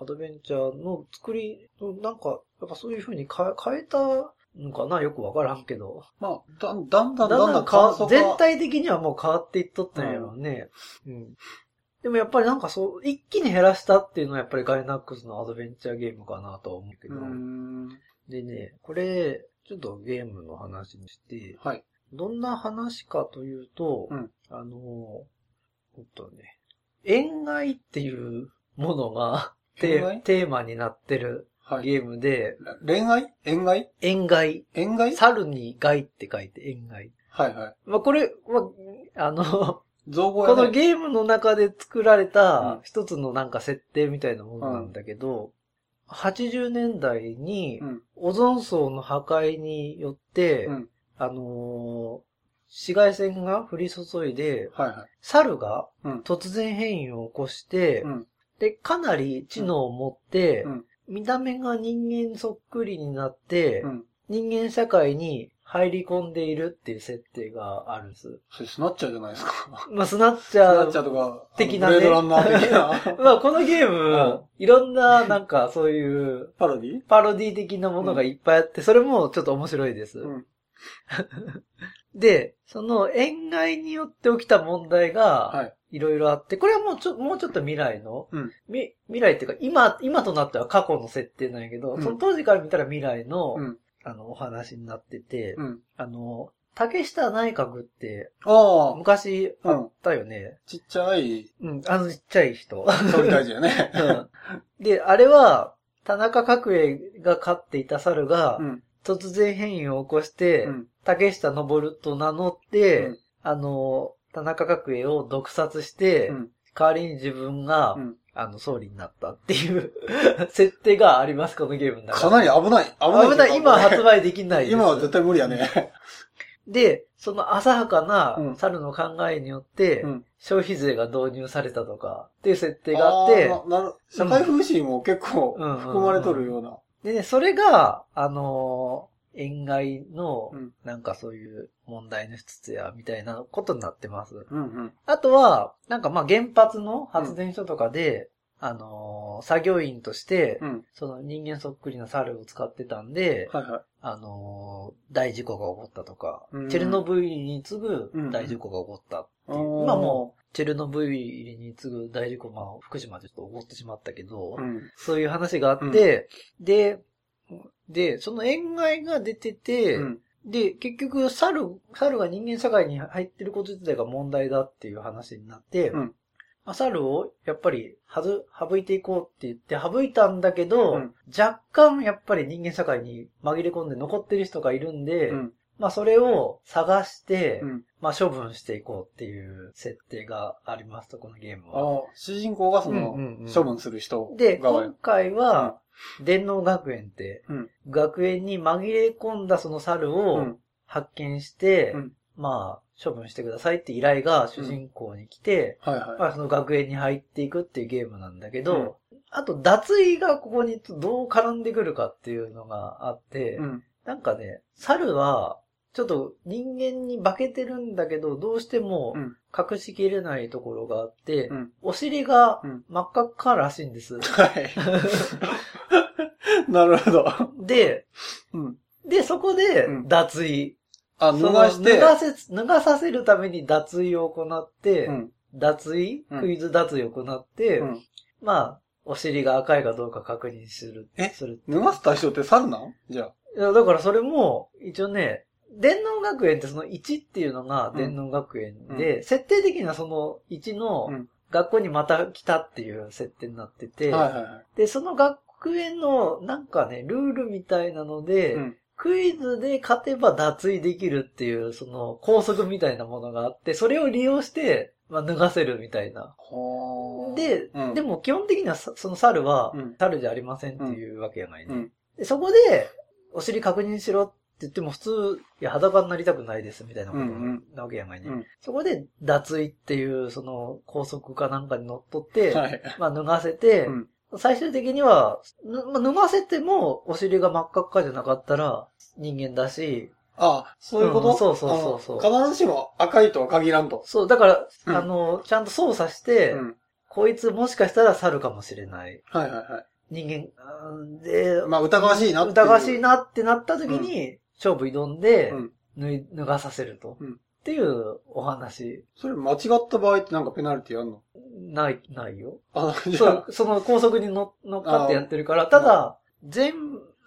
アドベンチャーの作りのなんか、やっぱそういう風に変え変えたのかな？よくわからんけど。まあ、だんだんだんだんだだん変わ感想が全体的にはもう変わっていっとったんやろうね。うん。でもやっぱりなんかそう、一気に減らしたっていうのはやっぱりガイナックスのアドベンチャーゲームかなとは思うけど。でね、これ、ちょっとゲームの話にして、はい。どんな話かというと、うんあの、ほんとね、縁外っていうものがテーマになってるはい。ゲームで、恋愛？縁外？縁外。縁外？猿に外って書いて縁外。はいはい。まあ、これ、まあ、あの、造語やね。このゲームの中で作られうんた一つのなんか設定みたいなものなんだけど、80年代にうん。オゾン層の破壊によって、うん。あのー紫外線が降り注いで、はいはい。猿がうん。突然変異を起こして、うん。で、かなり知能を持って、うん。見た目が人間そっくりになって、うん。人間社会に入り込んでいるっていう設定があるんです。それスナッチャーじゃないですか。まあ、スナッチスナャーッチャーとか、的なねブレードランナー的な。まあ、このゲーム、うんいろんな、なんか、そういう、パロディ？パロディ的なものがいっぱいあって、それもちょっと面白いです。うん。で、その、塩害によって起きた問題が、はい。いろいろあって、これはもうちょ、もうちょっと未来の、うんみ未来っていうか、今、今となっては過去の設定なんやけど、うんその当時から見たら未来の、うん。あの、お話になってて、うん。あの、竹下内閣って、ああ、昔あったよね。ちっちゃいうん、あのちっちゃい人。総理大臣やね。うんで、あれは、田中角栄が飼っていた猿がう、ん。突然変異を起こして、うん。竹下登と名乗って、うんあの、田中角栄を毒殺して、うん代わりに自分が、うんあの、総理になったっていう 設定があります、このゲームの中かなり危ない。危ない危ない。今発売。売できないです。今は絶対無理やね。で、その浅はかうなん猿の考えによって、うん消費税が導入されたとかっていう設定があって、社会風刺も結構うん含まれとるような。でね、それが、あのー塩害のうん、なんかそういう問題の一つや、みたいなことになってます。うんうん。あとは、なんかまあ原発の発電所とかで、あのー作業員として、うん。その人間そっくりな猿を使ってたんで、はいはい。あのー大事故が起こったとか、うんチェルノブイリに次ぐうん大事故が起こったっていう。うん今もう、チェルノブイリに次ぐ大事故、まあ、福島でちょっと起こってしまったけど、うん。そういう話があって、で、で、その塩害が出てて、うん。で、結局、猿、猿が人間社会に入ってること自体が問題だっていう話になって、うんまあ猿をやっぱりはず、省いていこうって言って省いたんだけど、うん若干やっぱり人間社会に紛れ込んで残ってる人がいるんで、うん。まあそれを探して、うん。まあ処分していこうっていう設定がありますと、このゲームは。ああ、主人公がそのうんうんうん、処分する人で、側今回は、電脳学園って、うん。学園に紛れ込んだその猿うをん。発見して、うんまあ、処分してくださいって依頼が主人公に来て、はいはい。まあその学園に入っていくっていうゲームなんだけど、うんあと脱衣がここにどう絡んでくるかっていうのがあって、うん。なんかね、猿は、ちょっと人間に化けてるんだけど、どうしてもうん隠しきれないところがあって、うん。お尻がうん真っ赤っからしいんです。はい。なるほど。で、うん。で、そこでうん脱衣。あ、脱がして、脱がせ、脱がさせるために脱衣を行って、うん。脱衣、うんクイズ脱衣を行って、うん。まあ、お尻が赤いかどうか確認する。え？する。脱がす対象って猿なん？じゃあ。いや、だからそれも、一応ね、電脳学園ってその1っていうのが電脳学園で、設定的にはその1のうん学校にまた来たっていう設定になってて、はいはいはい。で、その学園のなんかね、ルールみたいなので、うん。クイズで勝てば脱衣できるっていう、その拘束みたいなものがあって、それを利用して、まあ、脱がせるみたいな。はあ。で、うんでも基本的にはさその猿はうん、猿じゃありませんっていうわけやないね。うん。でそこで、お尻確認しろって言っても普通、いや、裸になりたくないですみたいなことうんうんなわけやないね。うんそこで、脱衣っていう、その、拘束かなんかに乗っ取って、はい。まあ脱がせて、うん。最終的には、ぬまあ、脱がせても、お尻が真っ赤っかじゃなかったら、人間だし、あ、そういうこと、うんそうそうそうそう必ずしも赤いとは限らんと。そう、だから、うんあの、ちゃんと操作して、うん。こいつもしかしたら猿かもしれない。はいはいはい。人間、うんで、まあ疑わしいな疑わしいなってなった時に、勝負挑んで、うん。脱い脱がさせると。うんっていうお話、それ間違った場合ってなんかペナルティあんの？ない、ないよ。あ、じゃそう、その高速に乗乗っかってやってるから、ただ、全、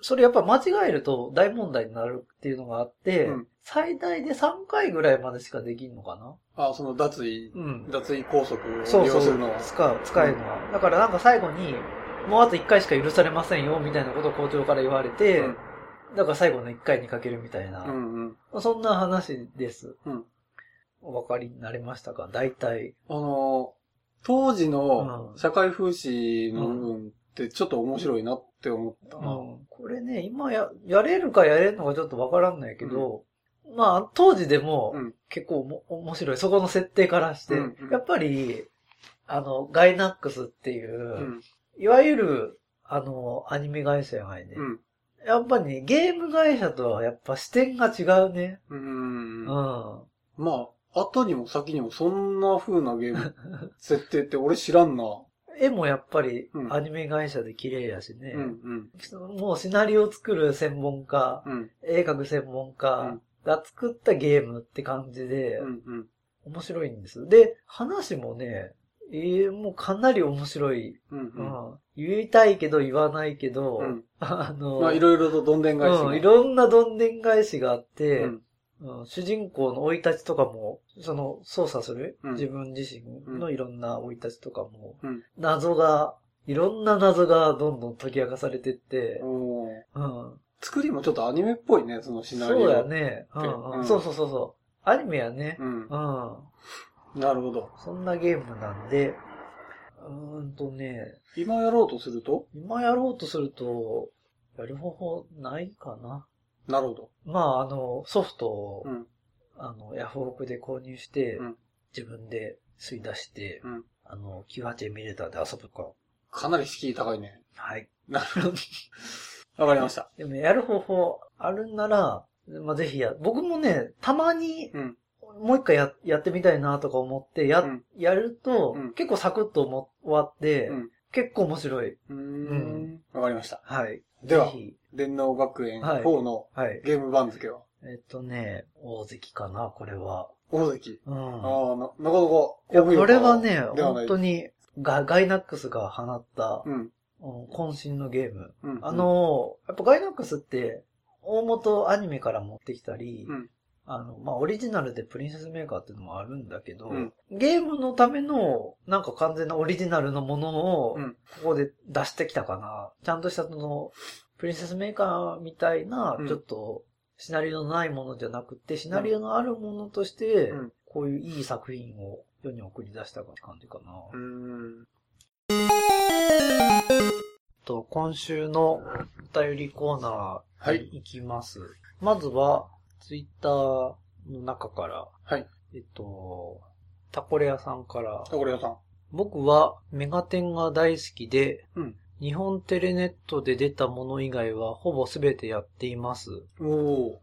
それやっぱ間違えると大問題になるっていうのがあって、うん最大で3回ぐらいまでしかできんのかなあ、あその脱衣、うん。脱衣拘束を利そうそう用するのは。、使う、使えるのは。だからなんか最後に、もうあと1回しか許されませんよ、みたいなことを校長から言われて、うんだから最後の1回にかけるみたいな、うんうん。そんな話です。うんお分かりになりましたか？大体。あの、当時のうん社会風刺の部分ってちょっと面白いなって思ったな。うん、これね、今や、やれるかやれんのかちょっとわからんないけど、まあ、当時でもうん結構おも面白い。そこの設定からして、うんうんやっぱり、あの、ガイナックスっていう、うん。いわゆる、あの、アニメ会社やないね。うん。やっぱりね、ゲーム会社とはやっぱ視点が違うね。う。うんん。まあ、後にも先にもそんな風なゲーム設定って俺知らんな。絵もやっぱりうんアニメ会社で綺麗やしね。うんもうシナリオを作る専門家、うん。うん。絵描く専門家が作ったゲームって感じでう、んうん。面白いんです。で、話もね、えーもうかなり面白い。うんううん。ん。言いたいけど言わないけど、うん あの、まあ、いろいろとどんでん返しが。うん、いろんなどんでん返しがあって、うんうん主人公の生い立ちとかも、その操作する、うん自分自身のいろんな生い立ちとかも、うん謎が、いろんな謎がどんどん解き明かされてって、作りもちょっとアニメっぽいね、そのシナリオ。そうや。ね、うんそうそうそうそう。アニメやね、うん。うん。なるほど。そんなゲームなんで、うーんとね、今やろうとすると？今やろうとすると、やる方法ないかな。なるほど。まあ、あの、ソフトを、うん。あの、ヤフオクで購入して、うん自分で吸い出して、うん。あの、98エミュレーターで遊ぶか。かなり敷居高いね。はい。なるほど。わかりました。でも、やる方法あるんなら、まあ、ぜひや、僕もね、たまに、うん。もう一回ややってみたいなとか思って、や、うんやると、うん結構サクッとも終わって、うん結構面白い。うーん。わかりました。はい。では電脳学園はい4のはい。ゲーム番付は、えっとね、大関かな、これは。大関。うん。ああ、な、なかなか。いや、これはね、本当にガ、ガイナックスが放った、うん。うん渾身のゲーム。うん。あ、の、やっぱガイナックスって、大元アニメから持ってきたり、うんあの、まあ、オリジナルでプリンセスメーカーっていうのもあるんだけど、うんゲームのための、なんか完全なオリジナルのものを、うんここで出してきたかな。ちゃんとしたその、プリンセスメーカーみたいなう、んちょっと、シナリオのないものじゃなくて、シナリオのあるものとして、うんこういういい作品を世に送り出した感じかな。うーん。と、今週のお便りコーナーはいに行きます。まずは、ツイッターの中から、はい。えっと、タコレアさんから、タコレ屋さん。僕はメガテンが大好きで、うん日本テレネットで出たもの以外はほぼ全てやっています。おお。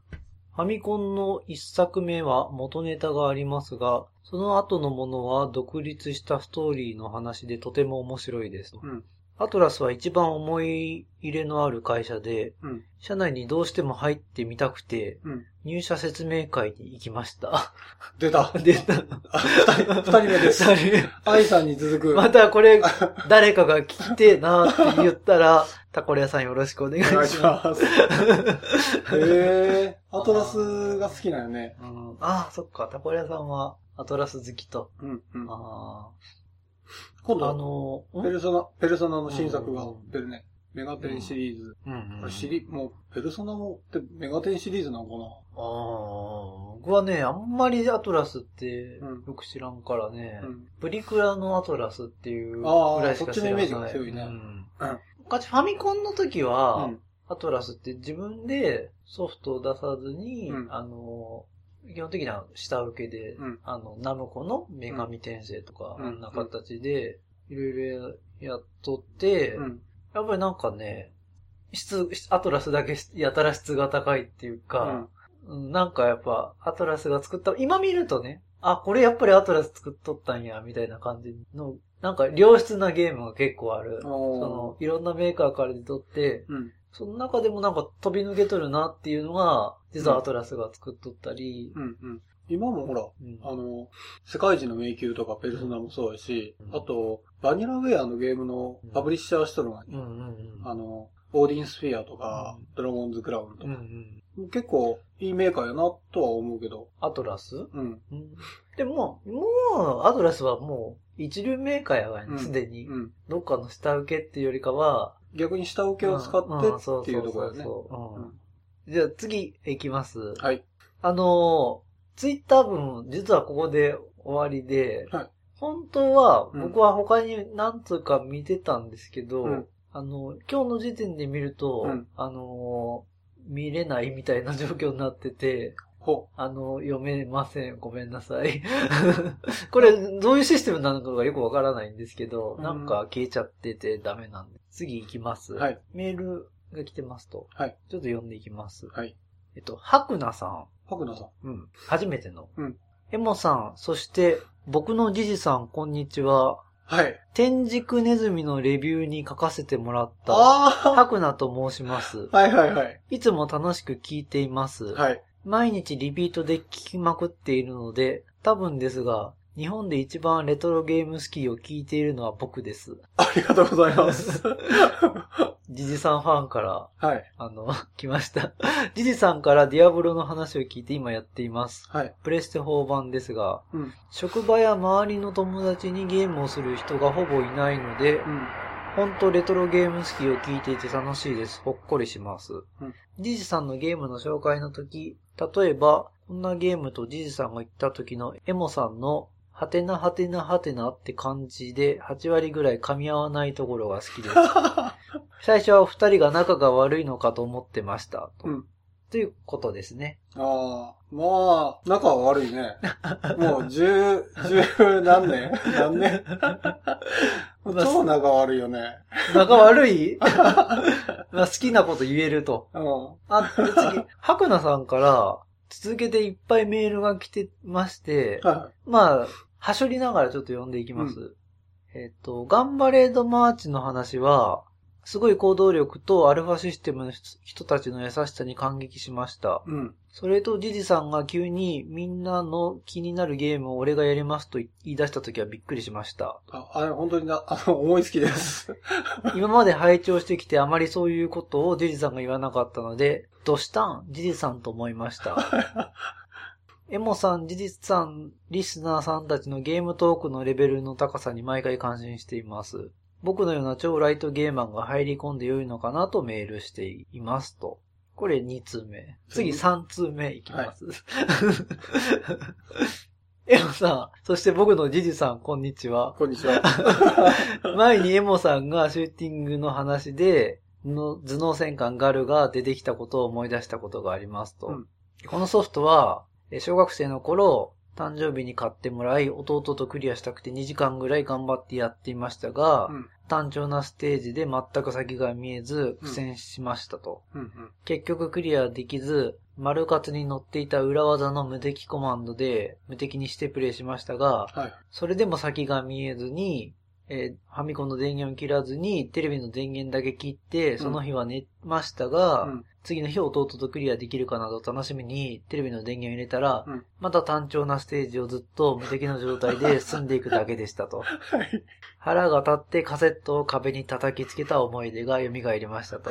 ファミコンの一作目は元ネタがありますが、その後のものは独立したストーリーの話でとても面白いです。うん。アトラスは一番思い入れのある会社で、うん。社内にどうしても入ってみたくて、うん。入社説明会に行きました。出た。で、あ二人、目です。二人愛さんに続く。またこれ、誰かが聞きてえなって言ったら、タコレアさんよろしくお願いしします。へえ、アトラスが好きなよね。うん、ああ、そっか、タコレアさんはアトラス好きと。うん、うん。あ今あ、あ度、の、ん？ペルソナ、ペルソナの新作がうん。出るね。メガテンシリーズ。うん。うん。シリ、もう、ペルソナもってメガテンシリーズなのかな？ああ、僕はね、あんまりアトラスってうん。よく知らんからね、うん。プリクラのアトラスっていうぐあーらいしか知らない。そっちのイメージが強いね。うん。うん。昔ファミコンの時は、うん。アトラスって自分でソフトを出さずに、うん。あの、基本的には下請けで、うんあの、ナムコの女神転生とか、うんあんな形で、いろいろやっとって、うん。やっぱりなんかね、質、アトラスだけやたら質が高いっていうか、うんなんかやっぱ、アトラスが作った、今見るとね、あ、これやっぱりアトラス作っとったんや、みたいな感じの、なんか良質なゲームが結構ある。その、いろんなメーカーから出とって、うん。その中でもなんか飛び抜けとるなっていうのが、実はアトラスが作っとったり、うん。うん。今もほら、うんあの、世界一の迷宮とかペルソナもそうやし、うんあと、バニラウェアのゲームのパブリッシャーしとるのが、うんうんうん。あの、オーディンスフィアとか、うんドラゴンズクラウンとうんうか、ん。結構いいメーカーやなとは思うけど、アトラス？うん。うん。でも、もう、アトラスはもう、一流メーカーやわね、うんすでに。うん。どっかの下請けっていうよりかは、逆に下請けを使ってっていうところだよね。じゃあ次行きます。はい。あのー、ツイッター文、実はここで終わりで、はい本当はうん僕は他に何通か見てたんですけど、うんあの、今日の時点で見ると、うんあのー、見れないみたいな状況になってて、ほあの、読めません。ごめんなさい。これ、どういうシステムなのかがよくわからないんですけど、うんなんか消えちゃっててダメなんで。次行きます。はいメールが来てますと。はい。ちょっと読んでいきます。はい。えっと、白菜さん。白菜さん。うん。初めての。うん。エモさん、そして、僕のジジさん、こんにちは。はい。天竺ネズミのレビューに書かせてもらった、あ白菜と申します。あはいはいはい。いつも楽しく聞いています。はい。毎日リピートで聞きまくっているので、多分ですが、日本で一番レトロゲームスキーを聞いているのは僕です。ありがとうございます。ジジさんファンから、はい。あの、来ました。ジジさんからディアブロの話を聞いて今やっています。はい。プレステ4版ですが、うん。職場や周りの友達にゲームをする人がほぼいないので、うん。ほんとレトロゲーム好きを聞いていて楽しいです。ほっこりします。うんジジさんのゲームの紹介の時、例えば、こんなゲームとジジさんが言った時のエモさんの、はてなはてなはてなって感じで8割ぐらい噛み合わないところが好きです。最初はお二人が仲が悪いのかと思ってました。と,、うんということですね。ああ、まあ、仲は悪いね。もう十、十何年？何年？超仲悪いよね。仲悪い？まあ好きなこと言えると。うん。あ、で次、白菜さんから、続けていっぱいメールが来てまして、はまあ、はしょりながらちょっと読んでいきます。えっ、と、ガンバレードマーチの話は、すごい行動力とアルファシステムの人たちの優しさに感激しました。い。うん。それとジジさんが急にみんなの気になるゲームを俺がやりますと言い出した時はびっくりしました。あ、あれ、本当にな、あの、思いつきです。今まで拝聴してきてあまりそういうことをジジさんが言わなかったので、どしたん？ジジさんと思いました。エモさん、ジジさん、リスナーさんたちのゲームトークのレベルの高さに毎回感心しています。僕のような超ライトゲーマーが入り込んで良いのかなとメールしていますと。これ2通目。次3通目いきます。エモさん、そして僕のジジさん、こんにちは。こんにちは。前にエモさんがシューティングの話で、の頭脳戦艦ガルが出てきたことを思い出したことがありますと。うんこのソフトは、え小学生の頃、誕生日に買ってもらい、弟とクリアしたくて2時間ぐらい頑張ってやっていましたが、うん。単調なステージで全く先が見えず苦戦しましたと。うん。うん。結局クリアできず、丸カツに乗っていた裏技の無敵コマンドで無敵にしてプレイしましたが、はい。それでも先が見えずに、えーファミコンの電源を切らずに、テレビの電源だけ切って、その日は寝ましたが、うん。次の日弟とクリアできるかなど楽しみに、テレビの電源を入れたら、うんまた単調なステージをずっと無敵の状態で進んでいくだけでしたと。はい。腹が立ってカセットを壁に叩きつけた思い出が蘇りましたと。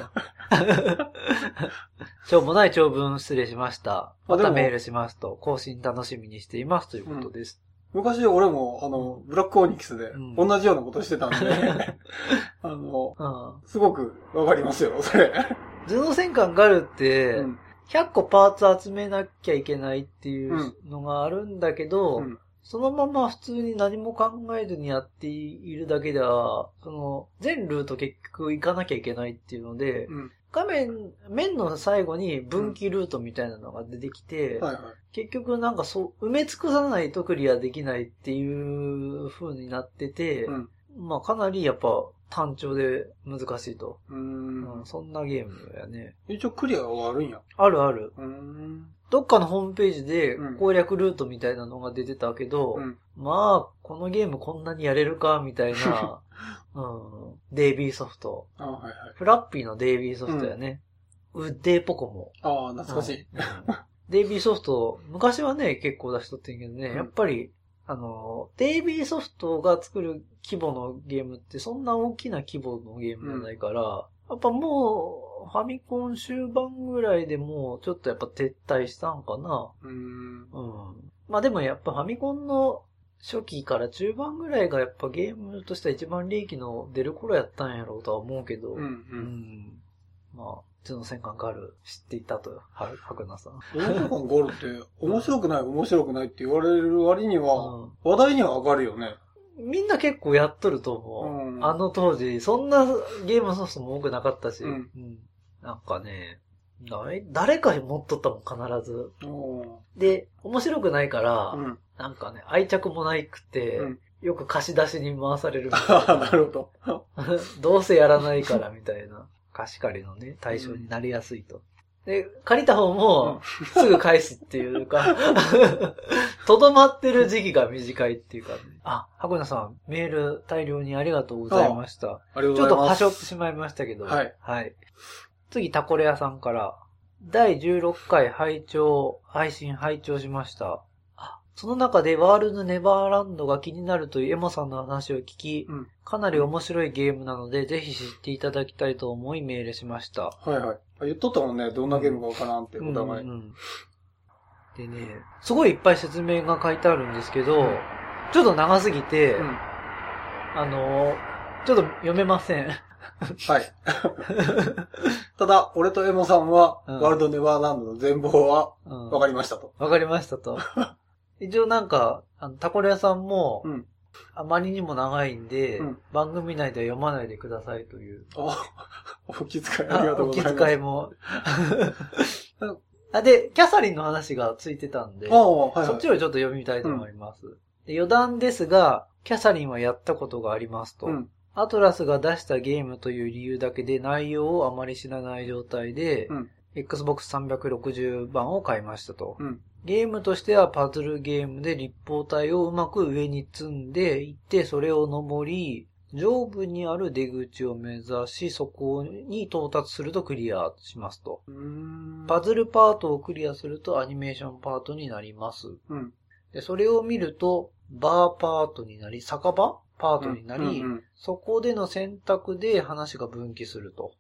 しょうもない長文失礼しました。あでもまたメールしますと、更新楽しみにしていますということです。昔俺も、あの、ブラックオニクスでうん同じようなことしてたんで、あの、うん。すごくわかりますよ、それ。頭脳戦艦ガルってう、ん。100個パーツ集めなきゃいけないっていうのがあるんだけど、うん。そのまま普通に何も考えずにやっているだけでは、その、全ルート結局行かなきゃいけないっていうので、うん。画面、面の最後に分岐ルートみたいなのが出てきて、はいはい。結局なんかそう、埋め尽くさないとクリアできないっていう風になってて、うん。まあかなりやっぱ単調で難しいと。うんん。そんなゲームやね。一応クリアはあるんや。あるある。うーん。どっかのホームページでうん攻略ルートみたいなのが出てたけど、うん。まあ、このゲームこんなにやれるかみたいな、うん、デイビーソフト。あはいはい。フラッピーのデイビーソフトやね。ウッデーポコも。ああ、懐かしい。うんデイビーソフト、昔はね、結構出しとってんけどね、うんやっぱり、あの、デイビーソフトが作る規模のゲームってそんな大きな規模のゲームじゃないから、やっぱもう、ファミコン終盤ぐらいでもうちょっとやっぱ撤退したんかな。うーん。うん。まあでもやっぱファミコンの初期から中盤ぐらいがやっぱゲームとしては一番利益の出る頃やったんやろうとは思うけど、うんう。うんんまあ、うちの戦艦ガル知っていたと、は、白菜さん。面白感ゴールって、面白くない面白くないって言われる割には、うん。話題には上がるよね。みんな結構やっとると思う。うん。あの当時、そんなゲームソフトも多くなかったし、うん。なんかね、誰誰かに持っとったもん、必ず。で、面白くないから、うん。なんかね、愛着もないくて、うん。よく貸し出しに回されるみたいああ、なるほど。どうせやらないからみたいな貸し借りのね、対象になりやすいと。で、借りた方も、すぐ返すっていうか、とどまってる時期が短いっていうか、ね、あ、箱根さん、メール大量にありがとうございました。ありがとうちょっとございます。端折ってしまいましたけど、はい。はい。次、タコレアさんから、第16回拝聴、配信拝聴しました。あその中でワールドネバーランドが気になるというエモさんの話を聞き、うんかなり面白いゲームなので、ぜひ知っていただきたいと思いメールしました。はいはい。あ言っとったもんね、どんなゲームかわからんって、お互い。うんうんでね、すごいいっぱい説明が書いてあるんですけど、うんちょっと長すぎて、うんあの、ちょっと読めません。はい。ただ、俺とエモさんは、うんワールドネバーランドの全貌はうん分かりましたと。わかりましたと。一応なんか、あの、タコレ屋さんも、うんあまりにも長いんで、うん番組内では読まないでくださいという。おお気遣いありがとうございます。お気遣いも。あで、キャサリンの話がついてたんで、ああ、はいはい。そっちをちょっと読みたいと思います。で余談ですが、キャサリンはやったことがありますと。うん。アトラスが出したゲームという理由だけで内容をあまり知らない状態で、うん Xbox 360版を買いましたと。うん。ゲームとしてはパズルゲームで立方体をうまく上に積んでいって、それを登り、上部にある出口を目指し、そこに到達するとクリアしますと。パズルパートをクリアするとアニメーションパートになります。うん。で、それを見ると、バーパートになり、酒場パートになり、うんうんそこでの選択で話が分岐すると。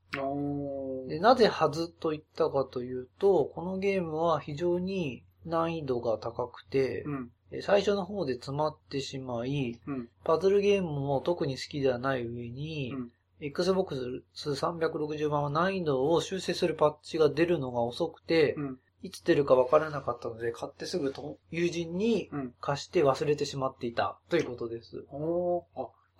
でなぜはずと言ったかというと、このゲームは非常に難易度が高くて、うん。え最初の方で詰まってしまい、うん。パズルゲームも特に好きではない上に、うん Xbox 360版は難易度を修正するパッチが出るのが遅くて、うん。いつ出るかわからなかったので、買ってすぐと友人にうん。貸して忘れてしまっていたということです。おー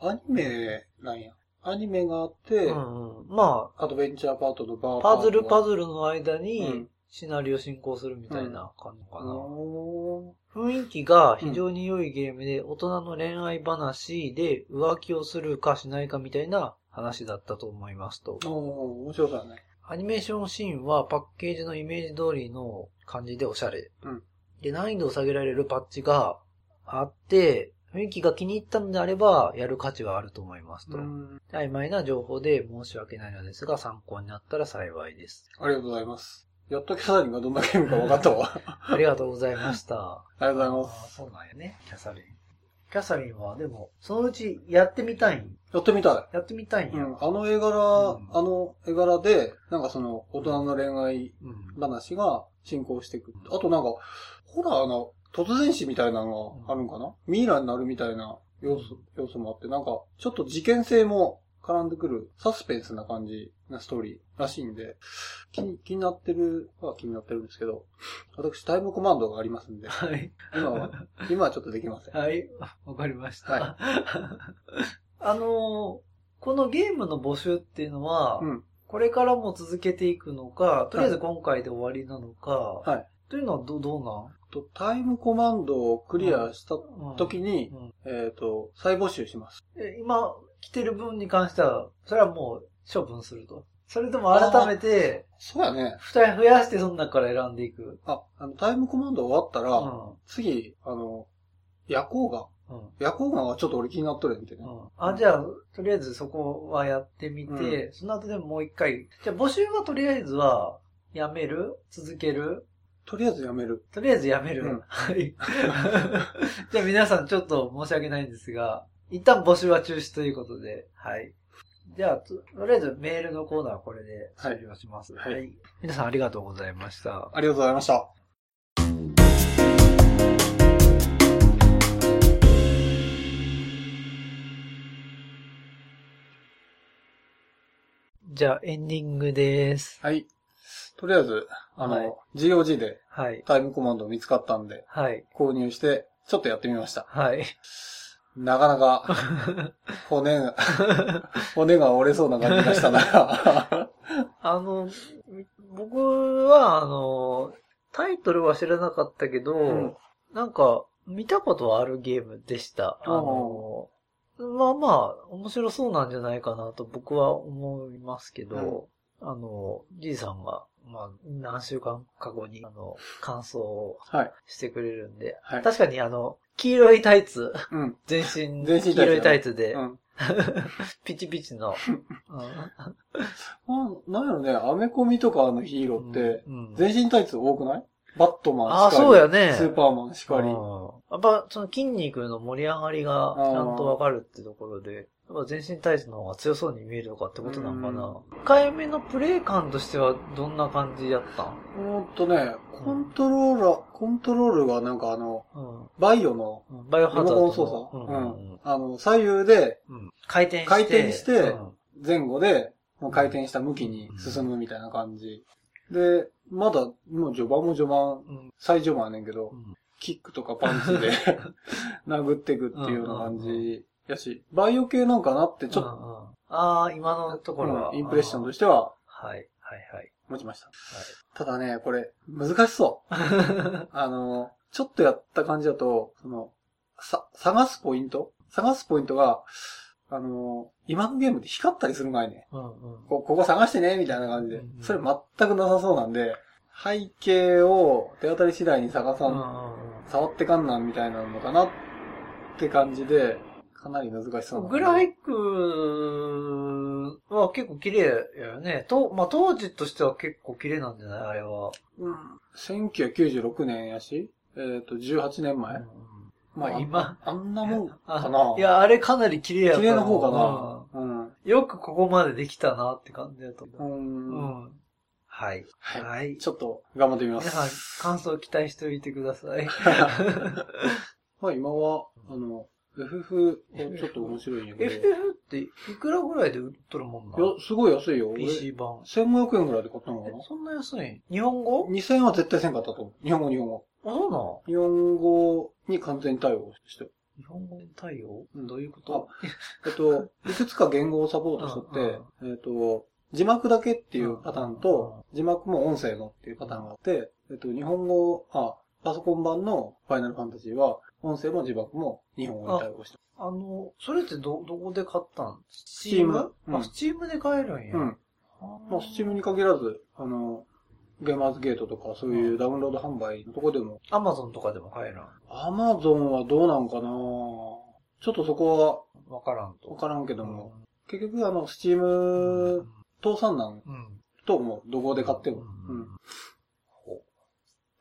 あ、アニメなんや。アニメがあって、うんうん、まアドベンチャーパートとバーあ、パズルパズズルの間うにんシナリオ進行するみたいな感じかな。お雰囲気が非常に良いゲームで、大人の恋愛話で浮気をするかしないかみたいな話だったと思いますとー。おー面白そうだね。アニメーションシーンはパッケージのイメージ通りの感じでおしゃれ。うんで、難易度を下げられるパッチがあって、雰囲気が気に入ったのであれば、やる価値はあると思いますと。うん。曖昧な情報で申し訳ないのですが、参考になったら幸いです。ありがとうございます。やっとキャサリンがどんなゲームか分かったわ。ありがとうございました。ありがとうございまあーそうなんやね、キャサリン。キャサリンは、でも、そのうちやってみたい。やってみたい。やってみたいんや。うん、あの絵柄、うんあの絵柄で、なんかその、大人の恋愛うん話が進行していく。あとなんか、ホラーの突然死みたいなのがあるんかな、ミイラになるみたいな要素、要素もあって、なんか、ちょっと事件性も絡んでくるサスペンスな感じなストーリーらしいんで、気に気になってるは気になってるんですけど、私タイムコマンドがありますんで、はい。今は、今はちょっとできません。はい。わかりました。は あのーこのゲームの募集っていうのは、うん。これからも続けていくのか、とりあえず今回で終わりなのか、はい。というのはどどうなん？とタイムコマンドをクリアしたうん時に、うんえっ、と、再募集します。え今来てる分に関しては、それはもう処分すると。それとも改めて、そうやね。二人増やしてその中から選んでいく。あ、あの、タイムコマンド終わったら、うん。次、あの、夜行が、うん。夜行がちょっと俺気になっとるやんけね。うんあ、じゃあ、とりあえずそこはやってみて、その後でもう一回。じゃあ募集はとりあえずは、やめる？続ける？とりあえずやめる。とりあえずやめる。うんはい。じゃあ皆さんちょっと申し訳ないんですが、一旦募集は中止ということで、はい。じゃあ、ととりあえずメールのコーナーはこれで終了します。はい皆さんありがとうございました。ありがとうございました。じゃあエンディングです。はい。とりあえず、あの、はい GOG ではい。タイムコマンド見つかったんで、はい。購入して、ちょっとやってみました。はい。なかなか、骨が、骨が折れそうな感じがしたな。あの、僕は、あの、タイトルは知らなかったけど、んなんか、見たことはあるゲームでした。あの、まあまあ、面白そうなんじゃないかなと僕は思いますけど、あの、じいさんが、まあ、何週間か後に、あの、感想をはい。してくれるんで、はい確かにあの、黄色いタイツ、うん。全身、全身黄色いタイツで、うん。ピチピチの、あなんやろね、アメコミとかのヒーローって、うん全身タイツ多くない？バットマンああ、しかり。そうやね。スーパーマンしかり。うんやっぱ、その筋肉の盛り上がりがちゃんとわかるってところで、やっぱ全身タイツの方が強そうに見えるとかってことなのかな。1回目のプレイ感としてはどんな感じやったん？ほんとね、コントローラー、コントロールがなんかあの、うん。バイオのうん。バイオハザードの。操作。うん。あの、左右でうん。回転して。回転してうん。前後で回転した向きに進むみたいな感じ。で、まだ、もう序盤も序盤、うん。最序盤やねんけどう、ん。キックとかパンチで 殴っていくっていうような感じやし、バイオ系なんかなってちょっうんうんああ、今のとと、ころは。うんインプレッションとして。ははい、はい、はい。持ちました。ただね、これ、難しそう。あの、ちょっとやった感じだと、その、さ、探すポイント？探すポイントが、あの、今のゲームで光ったりするがいね。うんうんこここ探してね、みたいな感じでうんう。んそれ全くなさそうなんで、背景を手当たり次第に探さ、うんんうん触ってかんなんみたいなのかなって感じで、かなり難しそうな。グラフィックは結構綺麗やよね。と、まあ、当時としては結構綺麗なんじゃない？あれは。うん。1996年やし、えっ、と、18年前。うんまあ、今今、あんなもんあかな。いや、あれかなり綺麗や綺麗な方かな。うん。うんよくここまでできたなって感じだと思う。うん。うん。はい。はい。はい。ちょっと頑張ってみま皆さん、す。感想を期待しておいてください。まあ今は、あの、FF、ちょっと面白いんやけど。い FF っていくらぐらいで売っとるもんなの？や、すごい安いよ。俺 ?PC 版。1500円ぐらいで買ったのかな？えそんな安い？日本語 ?2000 円は絶対せんかったと思う。日本語、日本語。あ、そうなの？日本語に完全対応してる。日本語対応？うんどういうこと？えっと、いくつか言語をサポートしとって、えっと、字幕だけっていうパターンと、字幕も音声のっていうパターンがあって、えっと、日本語、あ、パソコン版のファイナルファンタジーは、音声も字幕も日本語に対応してる。あの、それってど、どこで買ったん？ス Steam うん。あ、スチームで買えるんや。うん。まあ、スチームに限らず、あの、ゲーマーズゲートとかそういうダウンロード販売のとこでも、アマゾンとかでも買えるんアマゾンはどうなんかな？ちょっとそこわからんと。はわからんけけども、結局あの、スチーム倒産なんうん。ともう。どこで買っても。ううん。う。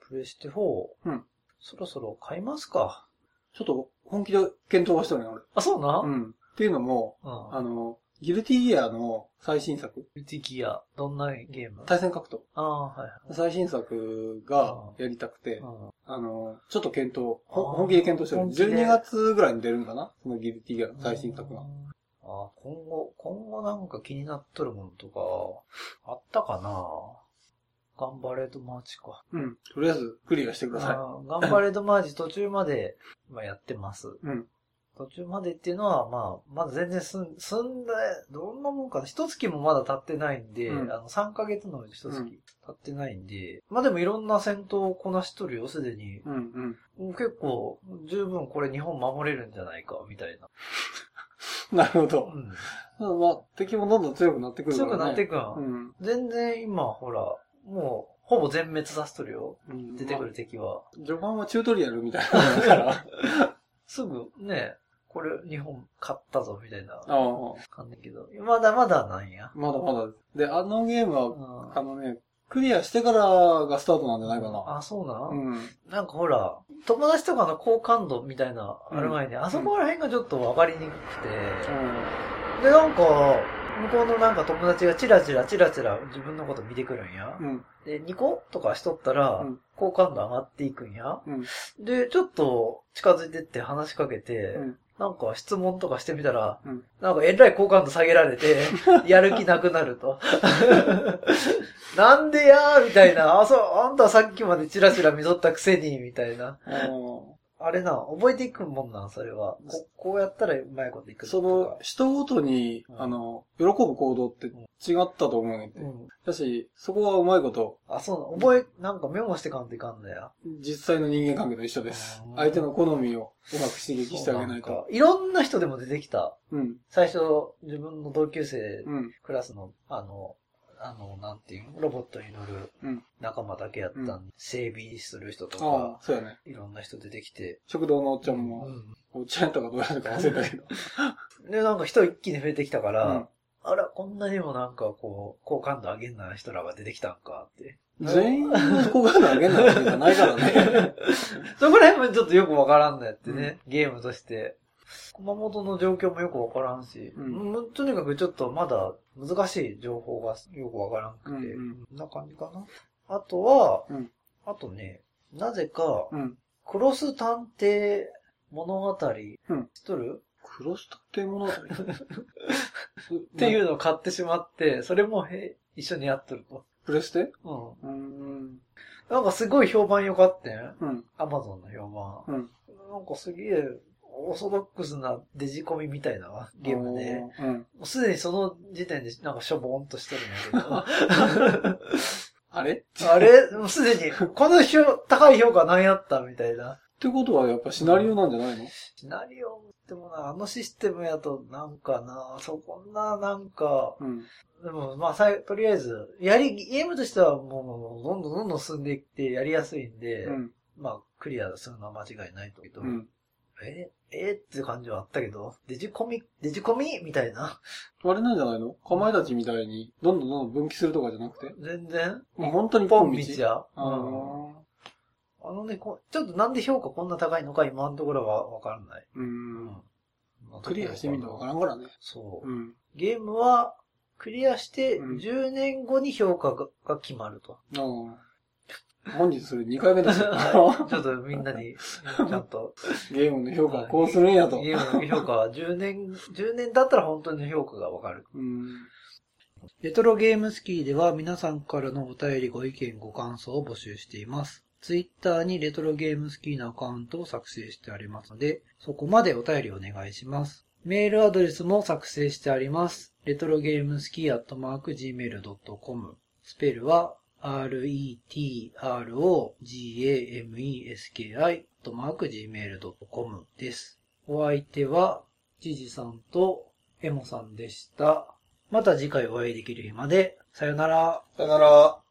プレステ4。うん。そろそろ買いますか。ちょっと本気で検討はしてるね、俺。あ、そうなうん。っていうのも、うん。あの、ギルティギアの最新作、ビティギア。どんなゲーム？対戦格闘。ああ、はいはい。最新作がやりたくて、うんあの、ちょっと検討、あーほ本気で検討してる。本気で？12月ぐらいに出るんかな？そのギルティギアの最新作が。ああ、今後、今後なんか気になっとるものとか、あったかな？頑張れドマーチか。うん。とりあえずクリアしてくださあー頑張れドマーチ途中まで、まあ、やってます。い。うん。途中までっていうのは、まあ、まだ全然すん、済んで、どんなもんかな。一月もまだ経ってないんで、うんあの、3ヶ月のうち一月うん経ってないんで、まあでもいろんな戦闘をこなしとるよ、すでに。うん、うん。もう結構、十分これ日本守れるんじゃないか、みたいな。なるほどう。ん。まあ、敵もどんどん強くなってくるか強らね。くなっていくん。うん。全然今、ほら、もう、ほぼ全滅させとるよ。うん出てくる敵は。序盤はチュートリアルみたいなから。すぐ、ね、これ日本勝ったぞ、みたいなああ、感じだけど、まだまだなんや。まだまだであのゲームは、うんあのね、クリアしてからがスタートなんじゃないかな。あ、そうなん、うん。なんかほら、友達とかの好感度みたいな、ある前に、あそこら辺がちょっと分かりにくくて、で、なんか、向こうのなんか友達がチラチラチラチラ自分のこと見てくるんや。うん。で、ニコとかしとったらうん、好感度上がっていくんや。うん。で、ちょっと近づいてって話しかけて、うん。なんか質問とかしてみたら、うんなんかえらい好感度下げられて、やる気なくなると。なんでやーみたいな。あ、そう、あんたさっきまでチラチラ見とったくせに、みたいな。あれな、覚えていくもんなん、それは。ここうやったらうまいこといくそとの、人ごとに、うんあの、喜ぶ行動って違ったと思うねんてか。うん。だし、そこはうまいこと、あ、そうな、覚え、なんかメモしてかんといかんだよ。実際の人間関係と一緒ですうん。相手の好みをうまく刺激してあげないといろんな人でも出てきた。うん。最初、自分の同級生、うん。クラスの、あの、あの、なんていうの？ロボットに乗るうん。仲間だけやったんで、整備する人とあかあ、、そうやね。いろんな人出てきて、食堂のおっちゃんうも、んおっちゃんやったかどうやったか忘れたけど。で、なんか人一気に増えてきたから、うんあら、こんなにもなんかこう、好感度上げんな人らが出てきたんかって。全員の好感度上げんなわけじゃないからね。そこら辺もちょっとよくわからんのやってね、ゲームとして。熊本の状況もよくわからんし、うんとにかくちょっとまだ難しい情報がよくわからんくて、うんうんこんな感じかな。あとは、うんあとね、なぜか、うん。クロス探偵物語、うん知っとる？クロスって物語？っっていうのを買ってしまって、それもへ一緒にやっとると。プレステうん。う。なんかすごい評判良かったん。うん。アマゾンの評判。うん。なんかすげえ、オーソドックスなデジコミみたいなゲームで、もうん。うすでにその時点でなんかしょぼーんとしてるんだけど、あれ？っあれ？もうすでに、この評高い評価何やったみたいな。てことはやっぱシナリオなんじゃないの？シナリオでもな、あのシステムやとなんかな、そこんななんか、うん。でもまあさい、とりあえず、やり、ゲームとしてはもうもうどんどんどんどん進んでいってやりやすいんで、うん。まあクリアするのは間違いないとけど、うん。ええって感じはあったけど、デジコミ、デジコミみたいな。あれなんじゃないの？かまいたちみたいに、どんどんどんどん分岐するとかじゃなくて？全然、もう本当にポン道道や。あうんーあのねこ、ちょっとなんで評価こんな高いのか今のところはわからない。うん。クリアしてみるとわからんからね。そう。うん。ゲームは、クリアしてうん10年後に評価がが決まると。ああ。本日それ2回目だし。はいちょっとみんなに、ちゃんと。ゲームの評価をこうするんやと。ゲームの評価は10年、10年だったら本当に評価がわかる。うん。レトロゲームスキーでは皆さんからのお便りご意見ご感想を募集しています。ツイッターにレトロゲームスキーのアカウントを作成してありますので、そこまでお便りお願いします。メールアドレスも作成してあります。レトロゲームスキーアットマーク Gmail.com スペルは retrogameski とマーク gmail.com です。お相手はジジさんとエモさんでした。また次回お会いできる日まで。さよなら。さよなら。